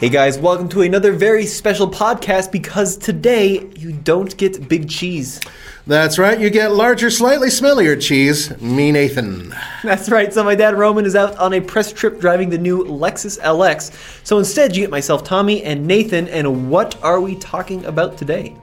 Hey guys, welcome to another very special podcast because today you don't get big cheese. That's right, you get larger, slightly smellier cheese. Me, Nathan. That's right, so my dad Roman is out on a press trip driving the new Lexus LX. So instead, you get myself, Tommy, and Nathan, and what are we talking about today?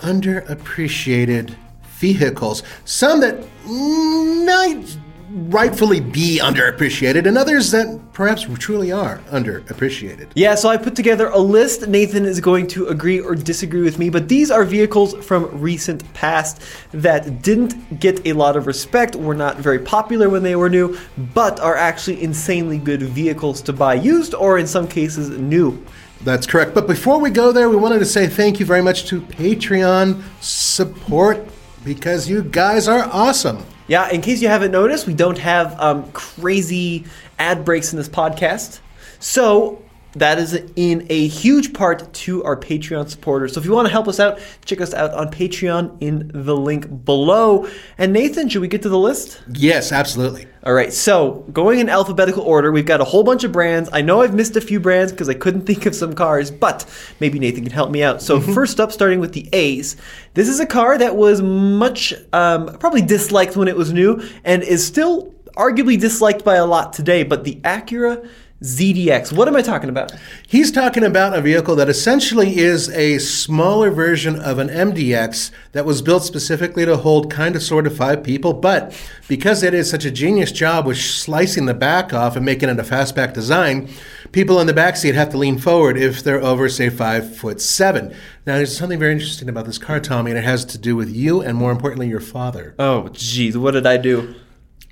Underappreciated vehicles. Some that might rightfully be underappreciated, and others that perhaps truly are underappreciated. Yeah, so I put together a list. Nathan is going to agree or disagree with me, but these are vehicles from recent past that didn't get a lot of respect, were not very popular when they were new, but are actually insanely good vehicles to buy used or in some cases new. That's correct. But before we go there, we wanted to say thank you very much to Patreon support because you guys are awesome. Yeah, in case you haven't noticed, we don't have um, crazy ad breaks in this podcast. So that is in a huge part to our Patreon supporters. So if you want to help us out, check us out on Patreon in the link below. And Nathan, should we get to the list? Yes, absolutely. All right, so going in alphabetical order, we've got a whole bunch of brands. I know I've missed a few brands because I couldn't think of some cars, but maybe Nathan can help me out. So, first up, starting with the A's, this is a car that was much, um, probably disliked when it was new and is still arguably disliked by a lot today, but the Acura ZDX. What am I talking about? He's talking about a vehicle that essentially is a smaller version of an MDX that was built specifically to hold kind of sort of five people, but because it is such a genius job with slicing the back off and making it a fastback design, people in the back seat have to lean forward if they're over, say, five foot seven. Now, there's something very interesting about this car, Tommy, and it has to do with you and more importantly, your father. Oh, geez, what did I do?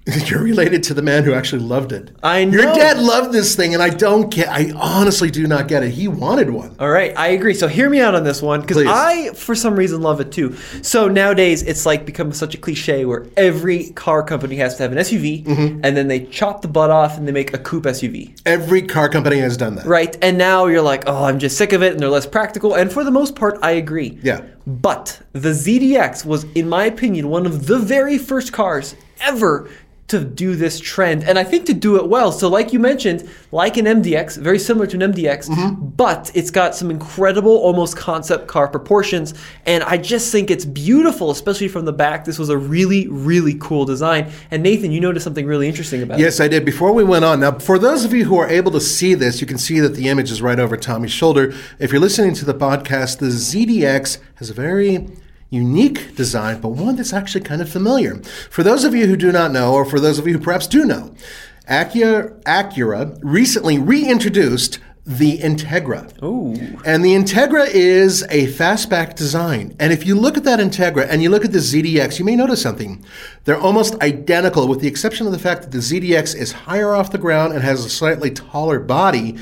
You're related to the man who actually loved it. I know. Your dad loved this thing, and I don't get. I honestly do not get it. He wanted one. All right, I agree. So hear me out on this one because Please. I, for some reason, love it too. So nowadays, it's like become such a cliche where every car company has to have an SUV, Mm-hmm. and then they chop the butt off and they make a coupe SUV. Every car company has done that. Right, and now you're like, oh, I'm just sick of it, and they're less practical. And for the most part, I agree. Yeah. But the ZDX was, in my opinion, one of the very first cars ever to do this trend, and I think to do it well. So, like you mentioned, like an MDX, very similar to an MDX, Mm-hmm. but it's got some incredible, almost concept car proportions, and I just think it's beautiful, especially from the back. This was a really, really cool design. And Nathan, you noticed something really interesting about it. Yes, I did. Before we went on, now for those of you who are able to see this, you can see that the image is right over Tommy's shoulder. If you're listening to the podcast, the ZDX has a very unique design, but one that's actually kind of familiar. For those of you who do not know, or for those of you who perhaps do know, Acura, Acura recently reintroduced the Integra. Ooh. And the Integra is a fastback design. And if you look at that Integra and you look at the ZDX, you may notice something. They're almost identical, with the exception of the fact that the ZDX is higher off the ground and has a slightly taller body.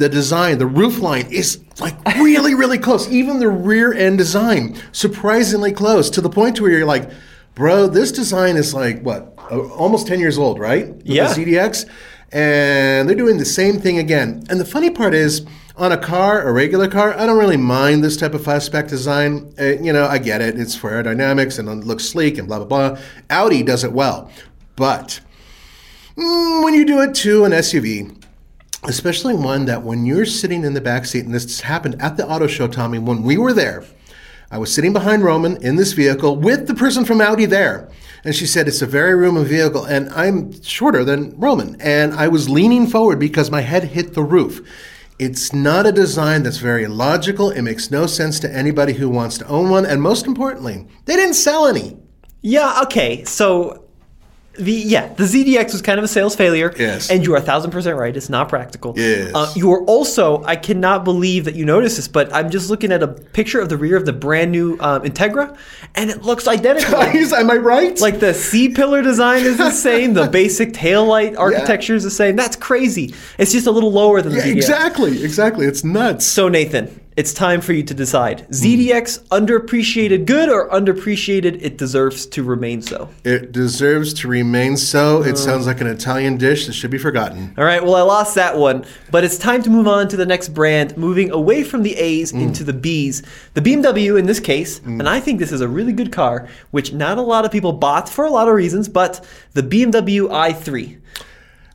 The design, the roof line is like really, really close. Even the rear end design, surprisingly close to the point where you're like, bro, this design is like what, almost 10 years old, right? With Yeah. The ZDX. And they're doing the same thing again. And the funny part is, on a car, a regular car, I don't really mind this type of fastback design. Uh, you know, I get it. It's for aerodynamics and it looks sleek and blah, blah, blah. Audi does it well. But mm, when you do it to an SUV, especially one that when you're sitting in the back seat, and this happened at the auto show, Tommy, when we were there, I was sitting behind Roman in this vehicle with the person from Audi there. And she said, It's a very roomy vehicle, and I'm shorter than Roman. And I was leaning forward because my head hit the roof. It's not a design that's very logical. It makes no sense to anybody who wants to own one. And most importantly, they didn't sell any. Yeah, okay. So the yeah, the ZDX was kind of a sales failure. Yes. And you are a thousand percent right. It's not practical. Yes. Uh, you are also. I cannot believe that you noticed this, but I'm just looking at a picture of the rear of the brand new um, Integra, and it looks identical. Am I right? like the C pillar design is the same. The basic taillight architecture is the same. That's crazy. It's just a little lower than the Yeah, ZDX. exactly, exactly. It's nuts. So Nathan, it's time for you to decide: Hmm. ZDX underappreciated good or underappreciated it deserves to remain so. It deserves to remain so. It hmm. sounds like an Italian dish that should be forgotten. All right, well, I lost that one, but it's time to move on to the next brand, moving away from the A's hmm. into the B's. The BMW in this case, hmm. and I think this is a really good car, which not a lot of people bought for a lot of reasons, but the BMW i3.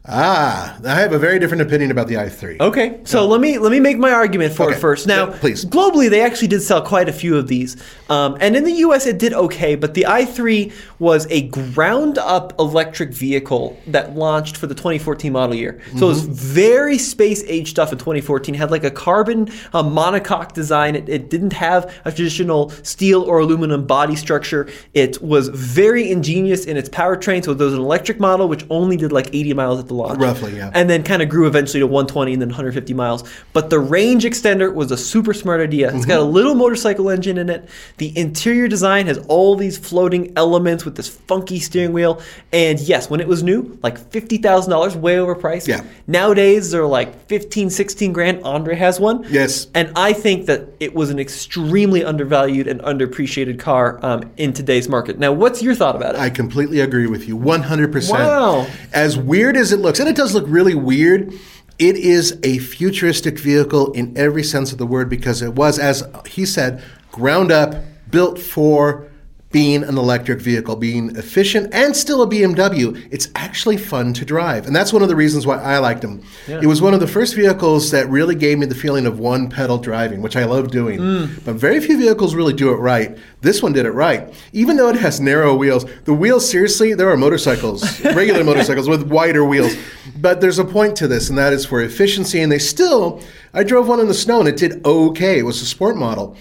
Ah, I have a very different opinion about the i3. Okay, so let me let me make my argument for Okay, it first. Now, yeah, please. globally, they actually did sell quite a few of these, um, and in the U.S. it did okay. But the i3 was a ground-up electric vehicle that launched for the 2014 model year. So it was Mm-hmm. very space-age stuff in 2014. It Had like a carbon uh, monocoque design. It, it didn't have a traditional steel or aluminum body structure. It was very ingenious in its powertrain. So there was an electric model which only did like 80 miles at the launch. Roughly, yeah. And then kind of grew eventually to 120 and then 150 miles. But the range extender was a super smart idea. It's Mm-hmm. got a little motorcycle engine in it. The interior design has all these floating elements with this funky steering wheel. And yes, when it was new, like $50,000, way overpriced. Yeah. Nowadays, they're like 15, 16 grand. Andre has one. Yes. And I think that it was an extremely undervalued and underappreciated car um, in today's market. Now, what's your thought about it? I completely agree with you, 100%. Wow. As weird as it looks, and it does look really weird, it is a futuristic vehicle in every sense of the word because it was, as he said, ground up, built for being an electric vehicle, being efficient and still a BMW. It's actually fun to drive. And that's one of the reasons why I liked them. It was one of the first vehicles that really gave me the feeling of one pedal driving, which I love doing. But very few vehicles really do it right. This one did it right. Even though it has narrow wheels, the wheels, seriously, there are motorcycles, regular motorcycles with wider wheels. But there's a point to this, and that is for efficiency. And they still, I drove one in the snow and it did okay. It was a sport model.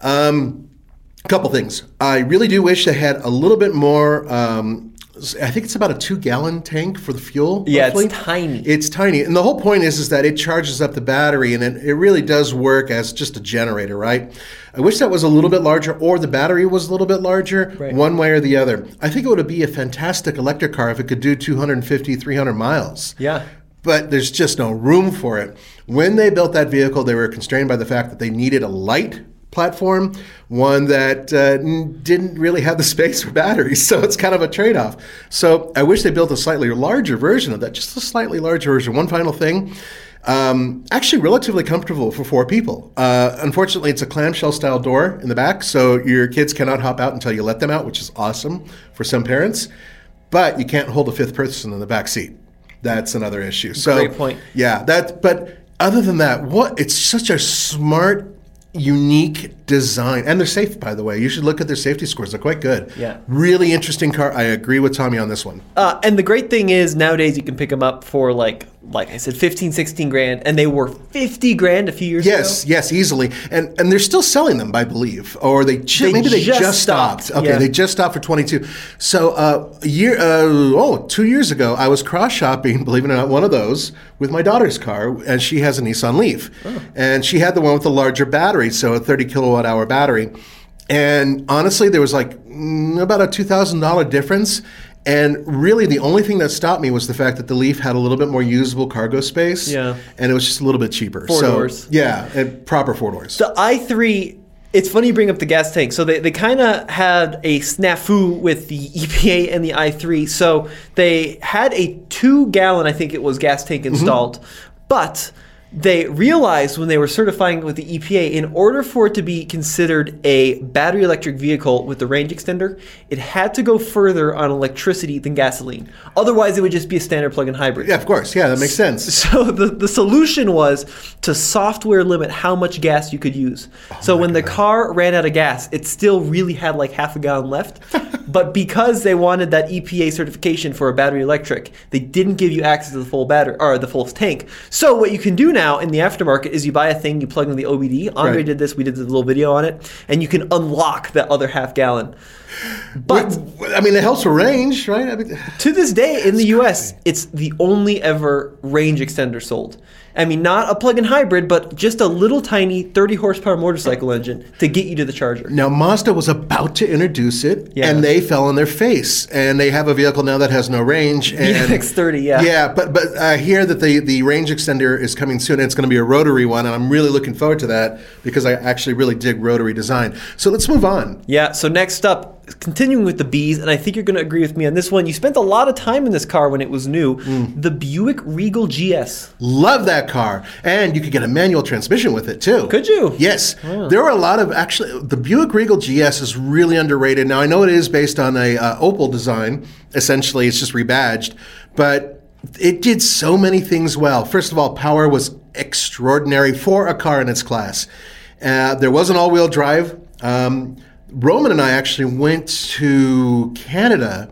Um, a couple things. I really do wish they had a little bit more. Um, I think it's about a two-gallon tank for the fuel. Yeah, it's tiny. It's tiny, and the whole point is is that it charges up the battery, and it, it really does work as just a generator, right? I wish that was a little bit larger, or the battery was a little bit larger, Right. one way or the other. I think it would be a fantastic electric car if it could do 250, 300 miles yeah. but there's just no room for it. When they built that vehicle, they were constrained by the fact that they needed a light platform, one that uh, didn't really have the space for batteries. So it's kind of a trade off. So I wish they built a slightly larger version of that, just a slightly larger version. One final thing. Um, actually, relatively comfortable for four people. Uh, unfortunately, it's a clamshell style door in the back, so your kids cannot hop out until you let them out, which is awesome for some parents. But you can't hold a fifth person in the back seat. That's another issue. So, Great point. Yeah, that. But other than that, what? It's such a smart, unique design, and they're safe. By the way, you should look at their safety scores. They're quite good. Yeah. Really interesting car. I agree with Tommy on this one. Uh, and the great thing is nowadays you can pick them up for like like I said 15 16 grand and they were 50 grand a few years Yes, ago. yes, yes, easily, and and they're still selling them, I believe, or they, ju- They maybe they just just, stopped, stopped. Okay, yeah. they just stopped for twenty two. So uh, a year, uh, oh, two years ago, I was cross shopping, believe it or not, one of those with my daughter's car, and she has a Nissan Leaf, Oh. and she had the one with the larger battery, so a thirty kilowatt hour battery, and honestly, there was like mm, about a two thousand dollar difference. And really, the only thing that stopped me was the fact that the Leaf had a little bit more usable cargo space. Yeah. And it was just a little bit cheaper. Four so, doors. Yeah, and proper four doors. The i3 it's funny you bring up the gas tank. So they, they kind of had a snafu with the EPA and the i3. So they had a two gallon, I think it was, gas tank mm-hmm. installed, but they realized when they were certifying with the EPA, in order for it to be considered a battery electric vehicle with the range extender, it had to go further on electricity than gasoline. Otherwise, it would just be a standard plug-in hybrid. Yeah, of course. Yeah, that makes sense. So the, the solution was to software limit how much gas you could use. Oh so when the car ran out of gas, it still really had like half a gallon left. but because they wanted that EPA certification for a battery electric, they didn't give you access to the full battery or the full tank. So what you can do now in the aftermarket is you buy a thing, you plug in the OBD. Andre Right. did this. We did the little video on it, and you can unlock that other half gallon. But I mean, it helps with range, right? I mean, to this day in the US, it's the only ever range extender sold. I mean, not a plug in hybrid, but just a little tiny 30 horsepower motorcycle engine to get you to the charger. Now, Mazda was about to introduce it, Yeah. and they fell on their face. And they have a vehicle now that has no range. And X30, yeah. Yeah, but but I hear that the, the range extender is coming soon. and It's going to be a rotary one, and I'm really looking forward to that because I actually really dig rotary design. So let's move on. Yeah, so next up, continuing with the Bs, and I think you're going to agree with me on this one. You spent a lot of time in this car when it was new. Mm. The Buick Regal GS. Love that car, and you could get a manual transmission with it too. Could you? Yes, there are a lot of actually. The Buick Regal GS is really underrated. Now I know it is based on a uh, Opel design. Essentially, it's just rebadged, but it did so many things well. First of all, power was extraordinary for a car in its class. Uh, there was an all-wheel drive. Um, Roman and I actually went to Canada.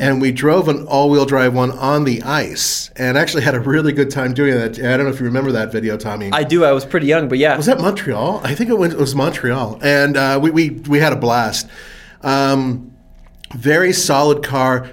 And we drove an all-wheel drive one on the ice, and actually had a really good time doing that. I don't know if you remember that video, Tommy. I do, I was pretty young, but yeah. Was that Montreal? I think it, went, it was Montreal, and uh, we, we we had a blast. Um, very solid car,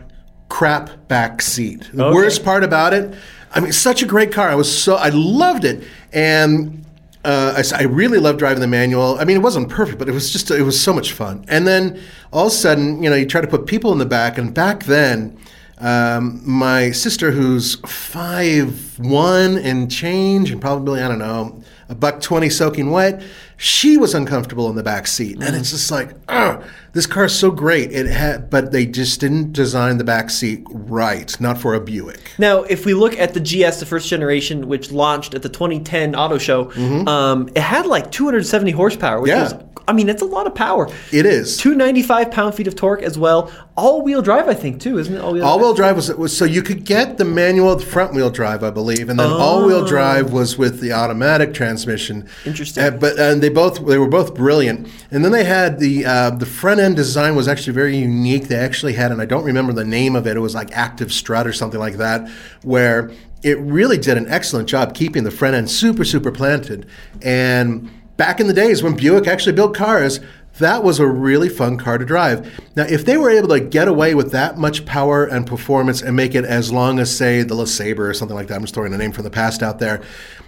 crap back seat. The Okay. worst part about it, I mean, such a great car. I was so I loved it, and uh, I, I really loved driving the manual. I mean, it wasn't perfect, but it was just it was so much fun. And then all of a sudden, you know, you try to put people in the back, and back then. Um, my sister, who's five one and change, and probably I don't know a buck twenty soaking wet, she was uncomfortable in the back seat, and it's just like, oh, this car's so great. It had, but they just didn't design the back seat right, not for a Buick. Now, if we look at the GS, the first generation, which launched at the 2010 auto show, um, it had like 270 horsepower, which Mm-hmm. Yeah. was, I mean, it's a lot of power. It is. 295 pound feet of torque as well. All wheel drive, I think, too, isn't it? All wheel All-wheel drive was, was so you could get the manual front wheel drive, I believe, and then all-wheel drive was with the automatic transmission. Interesting. Uh, but and they both they were both brilliant. And then they had the uh, the front end design was actually very unique. They actually had, and I don't remember the name of it. It was like Active Strut or something like that, where it really did an excellent job keeping the front end super super planted. And back in the days when Buick actually built cars, that was a really fun car to drive. Now, if they were able to get away with that much power and performance and make it as long as, say, the LeSabre or something like that, I'm just throwing a name from the past out there,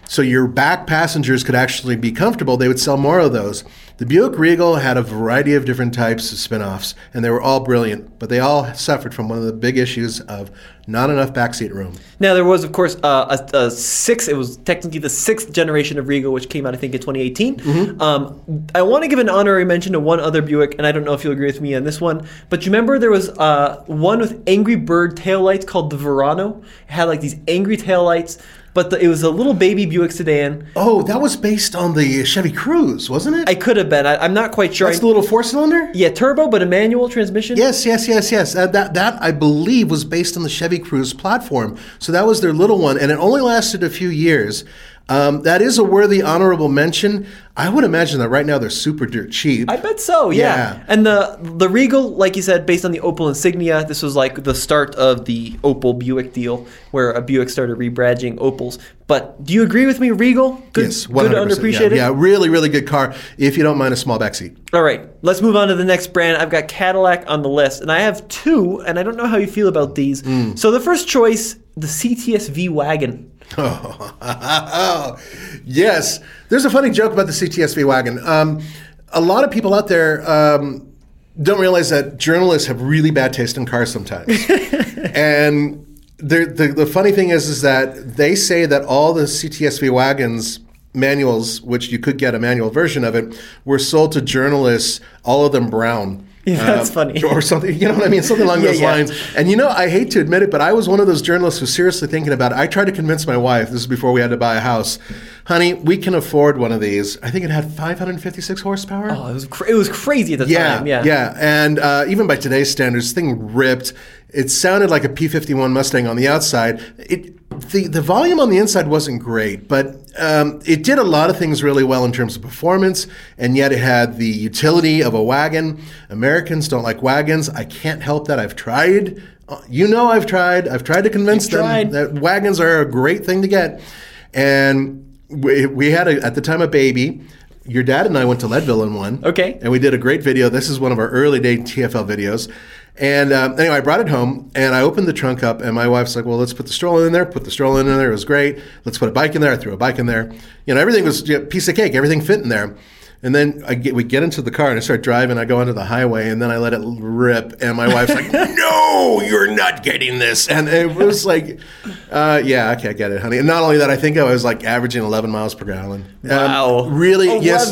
so your back passengers could actually be comfortable, they would sell more of those. The Buick Regal had a variety of different types of spin-offs, and they were all brilliant, but they all suffered from one of the big issues of not enough backseat room. Now there was, of course, uh, a, a six. It was technically the sixth generation of Regal, which came out, I think, in 2018. Mm-hmm. Um, I want to give an honorary mention to one other Buick, and I don't know if you'll agree with me on this one. But you remember there was uh, one with Angry Bird taillights called the Verano. It had like these angry taillights, but the, it was a little baby Buick sedan. Oh, that was based on the Chevy Cruze, wasn't it? I could have been. I, I'm not quite sure. That's I- the little four-cylinder? yeah, turbo, but a manual transmission. Yes, yes, yes, yes. Uh, that that I believe was based on the Chevy Cruze platform. So that was their little one, and it only lasted a few years. Um, that is a worthy honorable mention. I would imagine that right now they're super dirt cheap. I bet so, yeah. Yeah. And the the Regal, like you said, based on the Opel Insignia, this was like the start of the Opel Buick deal, where a Buick started rebadging Opels. But do you agree with me, Regal? Good, yes, good 100%. underappreciated. Yeah, yeah, really, really good car. If you don't mind a small backseat. All right, let's move on to the next brand. I've got Cadillac on the list, and I have two, and I don't know how you feel about these. Hmm. So the first choice, the CTS V wagon. Oh, yes. There's a funny joke about the CTSV wagon. Um, a lot of people out there um, don't realize that journalists have really bad taste in cars sometimes. and the, the, the funny thing is, is that they say that all the CTSV wagons manuals, which you could get a manual version of it, were sold to journalists, all of them brown. Yeah, that's funny. Or something, you know what I mean? Something along Yeah, those yeah. lines. And you know, I hate to admit it, but I was one of those journalists who was seriously thinking about it. I tried to convince my wife, this is before we had to buy a house, honey, we can afford one of these. I think it had 556 horsepower. Oh, it was cra- it was crazy at the yeah, time. Yeah, yeah. And uh, even by today's standards, this thing ripped. It sounded like a P51 Mustang on the outside. It the the volume on the inside wasn't great, but um, it did a lot of things really well in terms of performance, and yet it had the utility of a wagon. Americans don't like wagons. I can't help that. I've tried. Uh, You know, I've tried. I've tried to convince You've them tried. that wagons are a great thing to get. And we, we had a, at the time a baby. Your dad and I went to Leadville in one. Okay. And we did a great video. This is one of our early day TFL videos. And um, anyway, I brought it home and I opened the trunk up, and my wife's like, "Well, let's put the stroller in there." Put the stroller in there. It was great. Let's put a bike in there. I threw a bike in there. You know, everything was a piece of cake. Everything fit in there. And then I get, we get into the car and I start driving. I go onto the highway and then I let it rip. And my wife's like, "No, you're not getting this." And it was like, uh, "Yeah, okay, I get it, honey." And not only that, I think I was like averaging 11 miles per gallon. Um, Wow. really? Yes.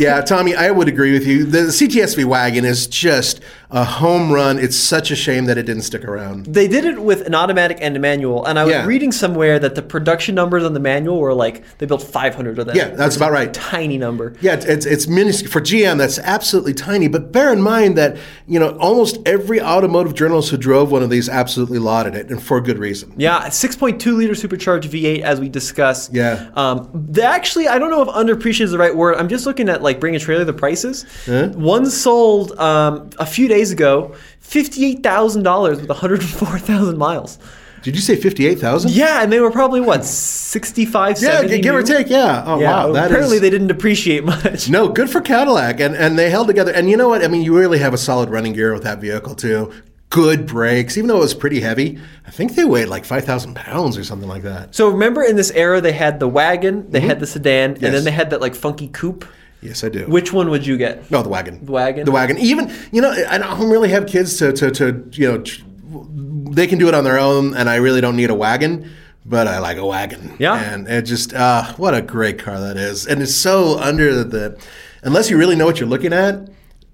yeah, Tommy, I would agree with you. The CTSV wagon is just a home run. It's such a shame that it didn't stick around. They did it with an automatic and a manual, and I was Yeah. reading somewhere that the production numbers on the manual were like they built 500 of them. Yeah, that's about right. Tiny number. Yeah, it's it's, minuscule for GM. That's absolutely tiny. But bear in mind that you know almost every automotive journalist who drove one of these absolutely lauded it, and for good reason. Yeah, 6.2 liter supercharged V8 as we discussed. Yeah. Um, they actually, I don't know if underappreciated is the right word. I'm just looking at like bring a trailer the prices. One sold um, a few days ago, fifty-eight thousand dollars with 104,000 miles. Did you say fifty-eight thousand? Yeah, and they were probably what 65, Yeah, 70 give or take. Yeah. Oh Yeah, wow, that apparently is- they didn't appreciate much. No, good for Cadillac, and and they held together. And you know what? I mean, you really have a solid running gear with that vehicle too. Good brakes, even though it was pretty heavy. I think they weighed like five thousand pounds or something like that. So remember in this era they had the wagon, they had the sedan, and Mm-hmm. Then they had that like funky coupe. Yes, I do. Which one would you get? No, the wagon. The wagon? The wagon. Even you know, I don't really have kids to to, to you know, they can do it on their own, and I really don't need a wagon. But I like a wagon. Yeah. And it just uh, what a great car that is, and it's so under the, the unless you really know what you're looking at,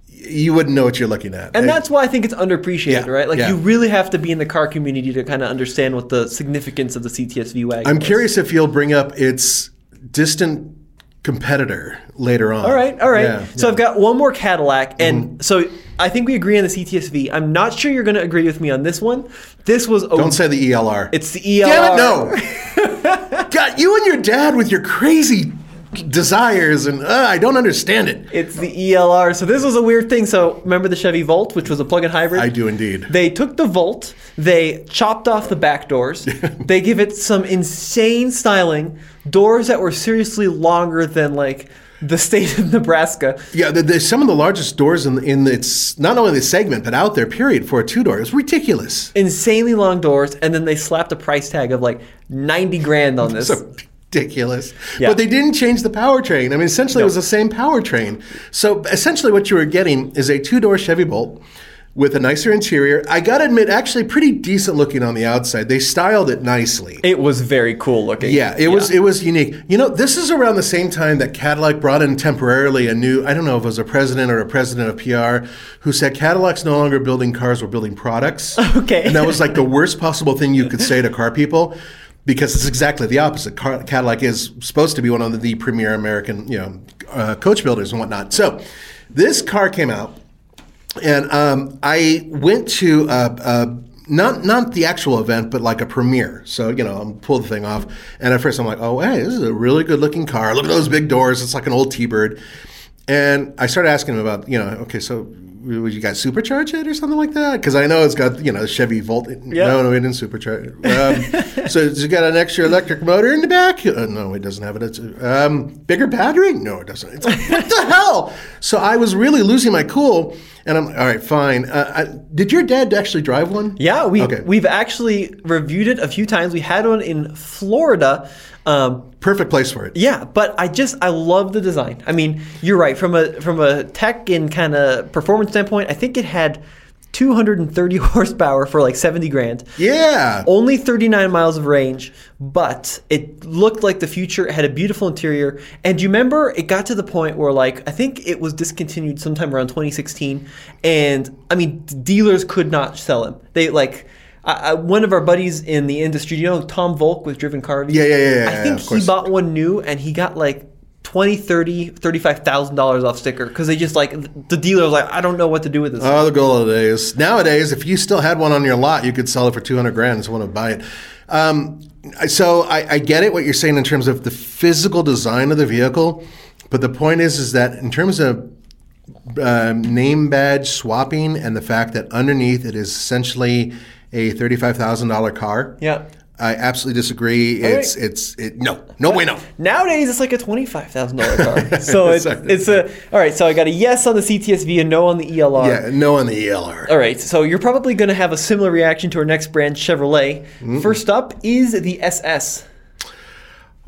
you wouldn't know what you're looking at. And I- that's why I think it's underappreciated, Yeah, right? Like yeah. you really have to be in the car community to kind of understand what the significance of the CTSV wagon. I'm was. curious if you'll bring up its distant competitor later on. All right, all right. Yeah, so I've got one more Cadillac, and Mm-hmm. so I think we agree on the CTSV. I'm not sure you're going to agree with me on this one. This was Don't say the ELR. it's the ELR. Damn it, no. God, you and your dad with your crazy desires, and uh, I don't understand it. It's the ELR. So this was a weird thing. So remember the Chevy Volt, which was a plug-in hybrid? I do indeed. They took the Volt, they chopped off the back doors, they give it some insane styling, doors that were seriously longer than like the state of Nebraska. Yeah, there- there's some of the largest doors in in its not only the segment but out there. Period for a two door. It's ridiculous. Insanely long doors, and then they slapped a price tag of like 90 grand on this. Ridiculous. Yeah. But they didn't change the powertrain. I mean, essentially, it was the same powertrain. So essentially, what you were getting is a two door Chevy Volt with a nicer interior. I got to admit, actually, pretty decent looking on the outside. They styled it nicely. It was very cool looking. Yeah, it was it was unique. You know, this is around the same time that Cadillac brought in temporarily a new I don't know if it was a president or a president of PR who said Cadillac's no longer building cars, we're building products. Okay. And that was like the worst possible thing you could say to car people because it's exactly the opposite. Car, Cadillac is supposed to be one of the premier American, you know, uh, coach builders and whatnot. So, this car came out and um, I went to uh, uh, not not the actual event, but like a premiere. So you know, I'm pulled the thing off, and at first I'm like, oh hey, this is a really good looking car. Look at those big doors. It's like an old T-Bird. And I started asking him about, you know, okay, so would you guys supercharge it or something like that? Because I know it's got, you know, Chevy Volt. No, no, we didn't supercharge it. Um, so has got an extra electric motor in the back? Uh, no, it doesn't have it. It's um, bigger battery? No, it doesn't. It's like, what the hell? So I was really losing my cool. And I'm all right, fine. Uh, I, did your dad actually drive one? Yeah, we Okay. we've actually reviewed it a few times. We had one in Florida. Um, Perfect place for it. yeah, but I just I love the design. I mean, you're right from a from a tech and kind of performance standpoint. I think it had 230 horsepower for like 70 grand. Yeah. Only 39 miles of range, but it looked like the future. It had a beautiful interior. And you remember it got to the point where, like, I think it was discontinued sometime around 2016. And I mean, dealers could not sell them. They, like, I, one of our buddies in the industry, you know, Tom Voelk with Driven Car Reviews? Yeah, yeah, yeah, I yeah, think of he course. bought one new and he got like 20 30 35000 dollars off sticker because they just like the dealer was like i don't know what to do with this Oh, the good old days. Nowadays, if you still had one on your lot, you could sell it for 200 grand. Someone would buy it. Um, so I, I get it what you're saying in terms of the physical design of the vehicle, but the point is, is that in terms of um, name badge swapping and the fact that underneath it is essentially a thirty-five thousand dollar car. Yeah. I absolutely disagree. It's it's it, no no way no. Nowadays, it's like a twenty-five thousand dollar car. So it's, it's a all right. So I got a yes on the CTSV and no on the ELR. Yeah, no on the ELR. All right. So you're probably going to have a similar reaction to our next brand, Chevrolet. First up is the SS.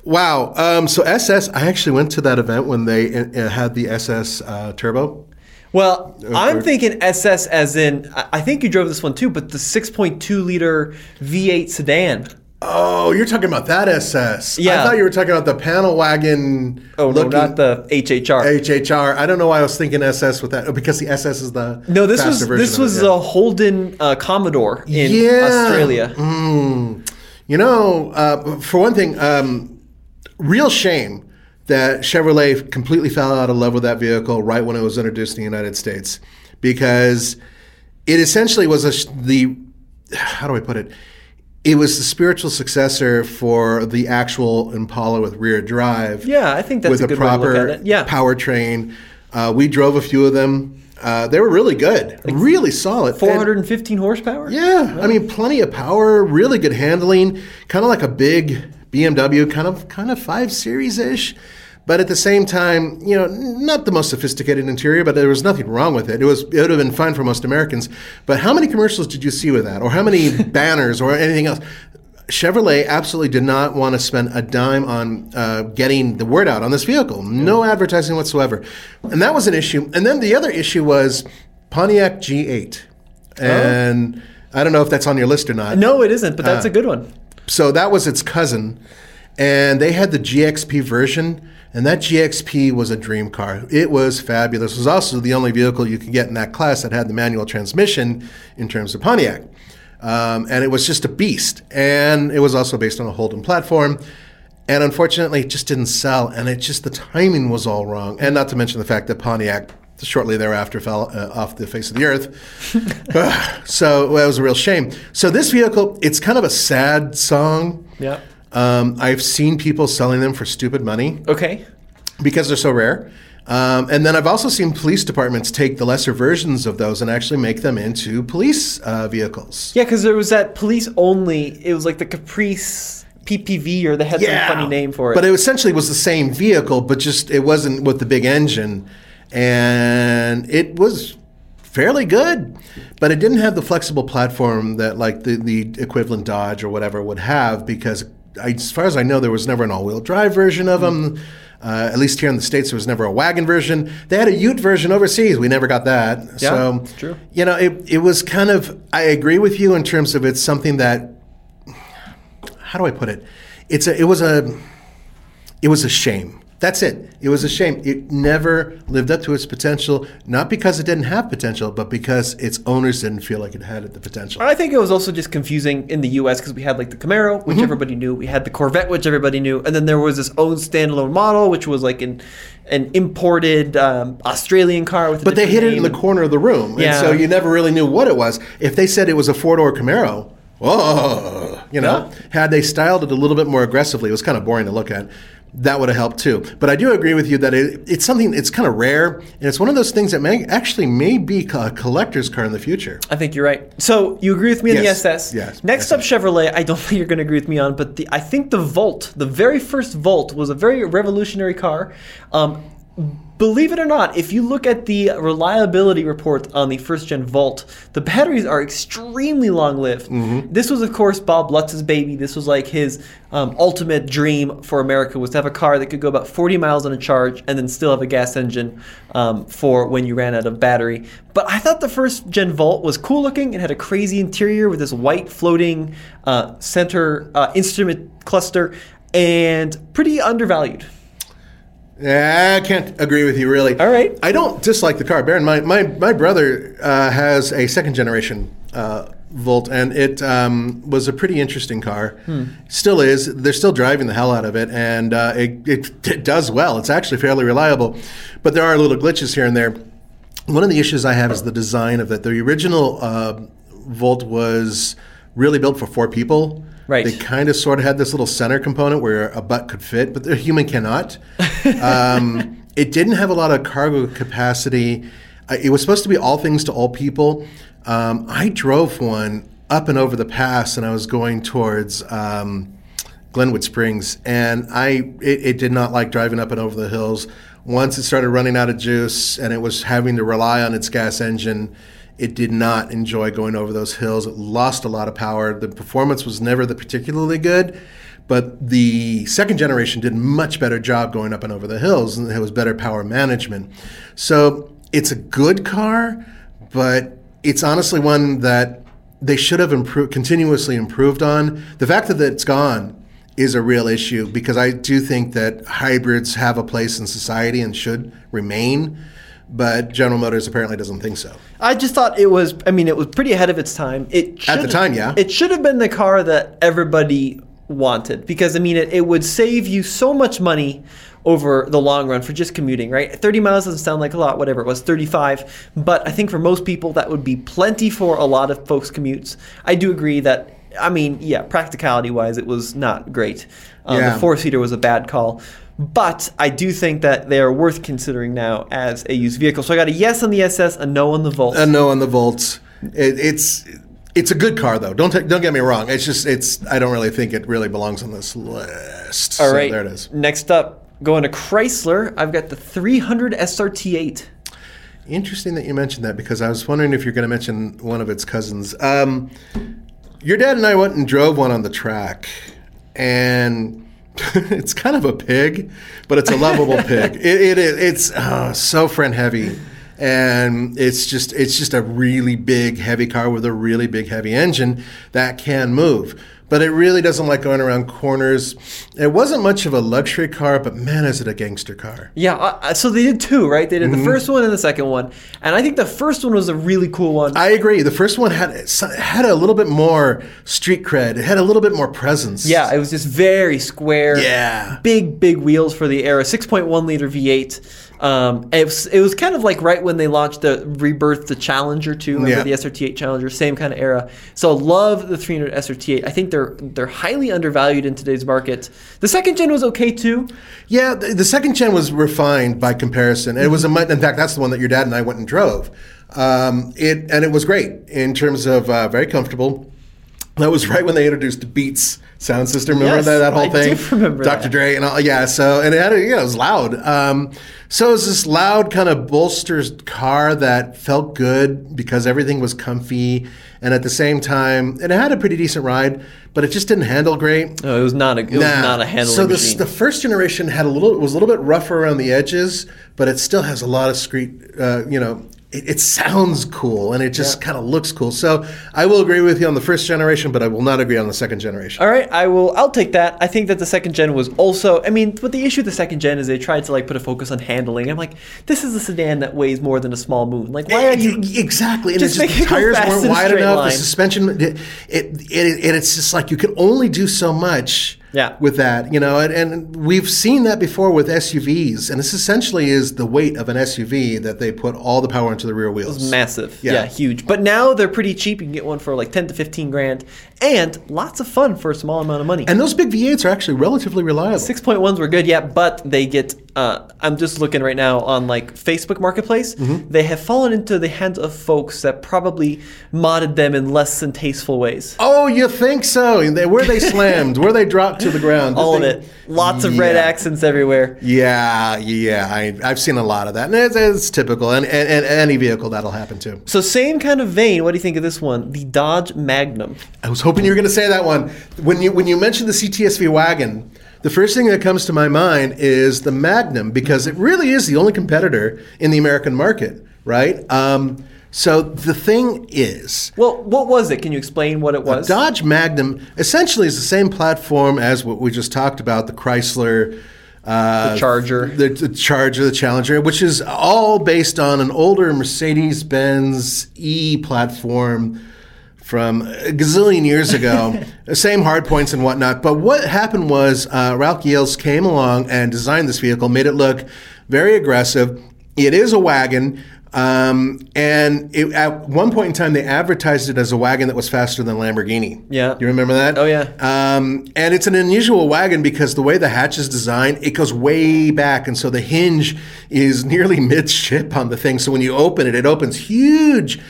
Wow. Um, so SS, I actually went to that event when they uh, had the SS uh, Turbo. Well, I'm thinking SS as in I think you drove this one too, but the 6.2 liter V8 sedan. Oh, you're talking about that SS. Yeah. I thought you were talking about the panel wagon. Oh no, not the HHR. HHR. I don't know why I was thinking SS with that. Oh, because the SS is the no, this was this of it, was yeah. a Holden uh, Commodore in Yeah. Australia. Mm. You know, uh, for one thing, um, real shame that Chevrolet completely fell out of love with that vehicle right when it was introduced in the United States, because it essentially was a the how do I put it? It was the spiritual successor for the actual Impala with rear drive. Yeah, I think that's with a a good way to look proper at it. Yeah. powertrain. Uh, we drove a few of them. Uh, they were really good, really solid. And- 415 horsepower. yeah, I mean, plenty of power, really good handling, kind of like a big BMW, kind of kind of five series ish. But at the same time, you know, not the most sophisticated interior, but there was nothing wrong with it. It was it would have been fine for most Americans. But how many commercials did you see with that, or how many banners, or anything else? Chevrolet absolutely did not want to spend a dime on uh, getting the word out on this vehicle. No advertising whatsoever, and that was an issue. And then the other issue was Pontiac G8, and I don't know if that's on your list or not. No, it isn't, but that's Uh, a good one. So that was its cousin, and they had the GXP version, and that GXP was a dream car. It was fabulous. It was also the only vehicle you could get in that class that had the manual transmission in terms of Pontiac. Um, and it was just a beast. And it was also based on a Holden platform. And unfortunately, it just didn't sell. And it just, the timing was all wrong. And not to mention the fact that Pontiac shortly thereafter fell uh, off the face of the earth. so well, it was a real shame. So this vehicle, it's kind of a sad song. Yeah. Um, I've seen people selling them for stupid money Okay. because they're so rare. Um, and then I've also seen police departments take the lesser versions of those and actually make them into police uh, vehicles. Yeah, because there was that police only. It was like the Caprice PPV, or they had some funny name for it. But it essentially was the same vehicle, but just it wasn't with the big engine, and it was fairly good, but it didn't have the flexible platform that like the the equivalent Dodge or whatever would have because. I, as far as I know, there was never an all-wheel drive version of them. Uh, at least here in the states, there was never a wagon version. They had a Ute version overseas. We never got that. Yeah, so true. You know, it it was kind of. I agree with you in terms of it's something that how do I put it? It's a, it was a, it was a shame. That's it. It was a shame. It never lived up to its potential, not because it didn't have potential, but because its owners didn't feel like it had the potential. I think it was also just confusing in the U.S. because we had like the Camaro, which Mm-hmm. everybody knew. We had the Corvette, which everybody knew, and then there was this own standalone model, which was like an an imported um, Australian car with. But they hid different it in the corner of the room, and so you never really knew what it was. If they said it was a four-door Camaro, whoa, you know, had they styled it a little bit more aggressively, it was kind of boring to look at. That would have helped too. But I do agree with you that it, it's something. It's kind of rare, and it's one of those things that may actually may be a collector's car in the future. I think you're right. So you agree with me on Yes, the SS. yes, Next SS. up, Chevrolet. I don't think you're going to agree with me on, but the I think the Volt, the very first Volt, was a very revolutionary car. Um, Believe it or not, if you look at the reliability reports on the first gen Volt, the batteries are extremely long lived. This was, of course, Bob Lutz's baby. This was like his um, ultimate dream for America was to have a car that could go about 40 miles on a charge and then still have a gas engine um, for when you ran out of battery. But I thought the first gen Volt was cool looking. It had a crazy interior with this white floating uh, center uh, instrument cluster and pretty undervalued. Yeah, I can't agree with you really. All right. I don't dislike the car. Bear in mind, my, my brother uh, has a second generation uh, Volt, and it um, was a pretty interesting car. Still is. They're still driving the hell out of it, and uh, it, it, it does well. It's actually fairly reliable, but there are little glitches here and there. One of the issues I have is the design of it. The original uh, Volt was really built for four people. Right. They kind of sort of had this little center component where a butt could fit, but the human cannot. um, it didn't have a lot of cargo capacity. Uh, It was supposed to be all things to all people. Um, I drove one up and over the pass, and I was going towards um, Glenwood Springs, and I it, it did not like driving up and over the hills. Once it started running out of juice, and it was having to rely on its gas engine, it did not enjoy going over those hills. It lost a lot of power. The performance was never the particularly good, but the second generation did a much better job going up and over the hills, and it was better power management. So it's a good car, but it's honestly one that they should have improved, continuously improved on. The fact that it's gone is a real issue because I do think that hybrids have a place in society and should remain. But General Motors apparently doesn't think so. I just thought it was. I mean, it was pretty ahead of its time. It At the time, yeah. It should have been the car that everybody wanted because I mean, it, it would save you so much money over the long run for just commuting. Right, thirty miles doesn't sound like a lot. Whatever it was, thirty-five. But I think for most people, that would be plenty for a lot of folks' commutes. I do agree that. I mean, yeah, practicality-wise, it was not great. Um, Yeah. The four-seater was a bad call. But I do think that they are worth considering now as a used vehicle. So I got a yes on the SS, a no on the Volt. A no on the Volts. It, it's it's a good car though. Don't take, don't get me wrong. It's just it's I don't really think it really belongs on this list. All So right. there it is. Next up, going to Chrysler, I've got the 300 SRT8. Interesting that you mentioned that because I was wondering if you're going to mention one of its cousins. Um, your dad and I went and drove one on the track, and it's kind of a pig, but it's a lovable pig. It, it is. It's uh, so friend heavy, and it's just it's just a really big heavy car with a really big heavy engine that can move. But it really doesn't like going around corners. It wasn't much of a luxury car, but man, is it a gangster car. Yeah, uh, uh, so they did two, right? They did Mm-hmm. the first one and the second one. And I think the first one was a really cool one. I agree. The first one had had a little bit more street cred. It had a little bit more presence. yeah, it was just very square. Yeah. Big, big wheels for the era. 6.1 liter V8. Um, it, was, it was kind of like right when they launched the rebirth the Challenger too. Remember Yeah. the SRT8 Challenger, same kind of era. So I love the 300 SRT8. I think they're they're highly undervalued in today's market. The second gen was okay too. Yeah, the, the second gen was refined by comparison. It was a in fact that's the one that your dad and I went and drove. Um, it and it was great in terms of uh, very comfortable. That was right when they introduced the Beats sound system. Remember Yes, that, that whole I thing? do remember Dr. that. Dre and all. Yeah. So and it had a, yeah, it was loud. Um, so it was this loud kind of bolstered car that felt good because everything was comfy, and at the same time, and it had a pretty decent ride, but it just didn't handle great. No, it was not a it was not a handling So this, the first generation had a little it was a little bit rougher around the edges, but it still has a lot of street. Uh, you know, it, it sounds cool and it just kind of looks cool. So I will agree with you on the first generation, but I will not agree on the second generation. All right, I will. I'll take that. I think that the second gen was also. I mean, but the issue with the second gen is they tried to like put a focus on handling. I'm like, this is a sedan that weighs more than a small moon. Like, why eh, are you? exactly? And Just it's just the tires weren't wide enough. line. The suspension, it, it, it, it, it's just like you can only do so much. Yeah. With that, you know, and, and we've seen that before with SUVs, and this essentially is the weight of an SUV that they put all the power into the rear wheels. Massive, yeah. Yeah. huge. But now they're pretty cheap. You can get one for like ten to fifteen grand, and lots of fun for a small amount of money. And those big V8s are actually relatively reliable. Six point ones were good, yeah, but they get. Uh, I'm just looking right now on like Facebook Marketplace. Mm-hmm. They have fallen into the hands of folks that probably modded them in less than tasteful ways. Oh, you think so? And they- Were they slammed? Were they dropped? To the ground. All of it. Lots of red Yeah. accents everywhere. Yeah, yeah, I, I've seen a lot of that, and it's, it's typical. And, and, and any vehicle that'll happen to. So same kind of vein. What do you think of this one? The Dodge Magnum. I was hoping you were going to say that one. When you when you mentioned the CTSV wagon, the first thing that comes to my mind is the Magnum because it really is the only competitor in the American market, right? Um, so the thing is, Well, what was it? Can you explain what it was? Dodge Magnum essentially is the same platform as what we just talked about, the Chrysler. Uh, The Charger. the, the Charger, the Challenger, which is all based on an older Mercedes Benz E platform from a gazillion years ago. same hard points and whatnot. But what happened was uh, Ralph Gilles came along and designed this vehicle, made it look very aggressive. It is a wagon. Um, and it, at one point in time, they advertised it as a wagon that was faster than Lamborghini. Yeah. You remember that? Oh, yeah. Um, and it's an unusual wagon because the way the hatch is designed, it goes way back. And so the hinge is nearly midship on the thing. So when you open it, it opens huge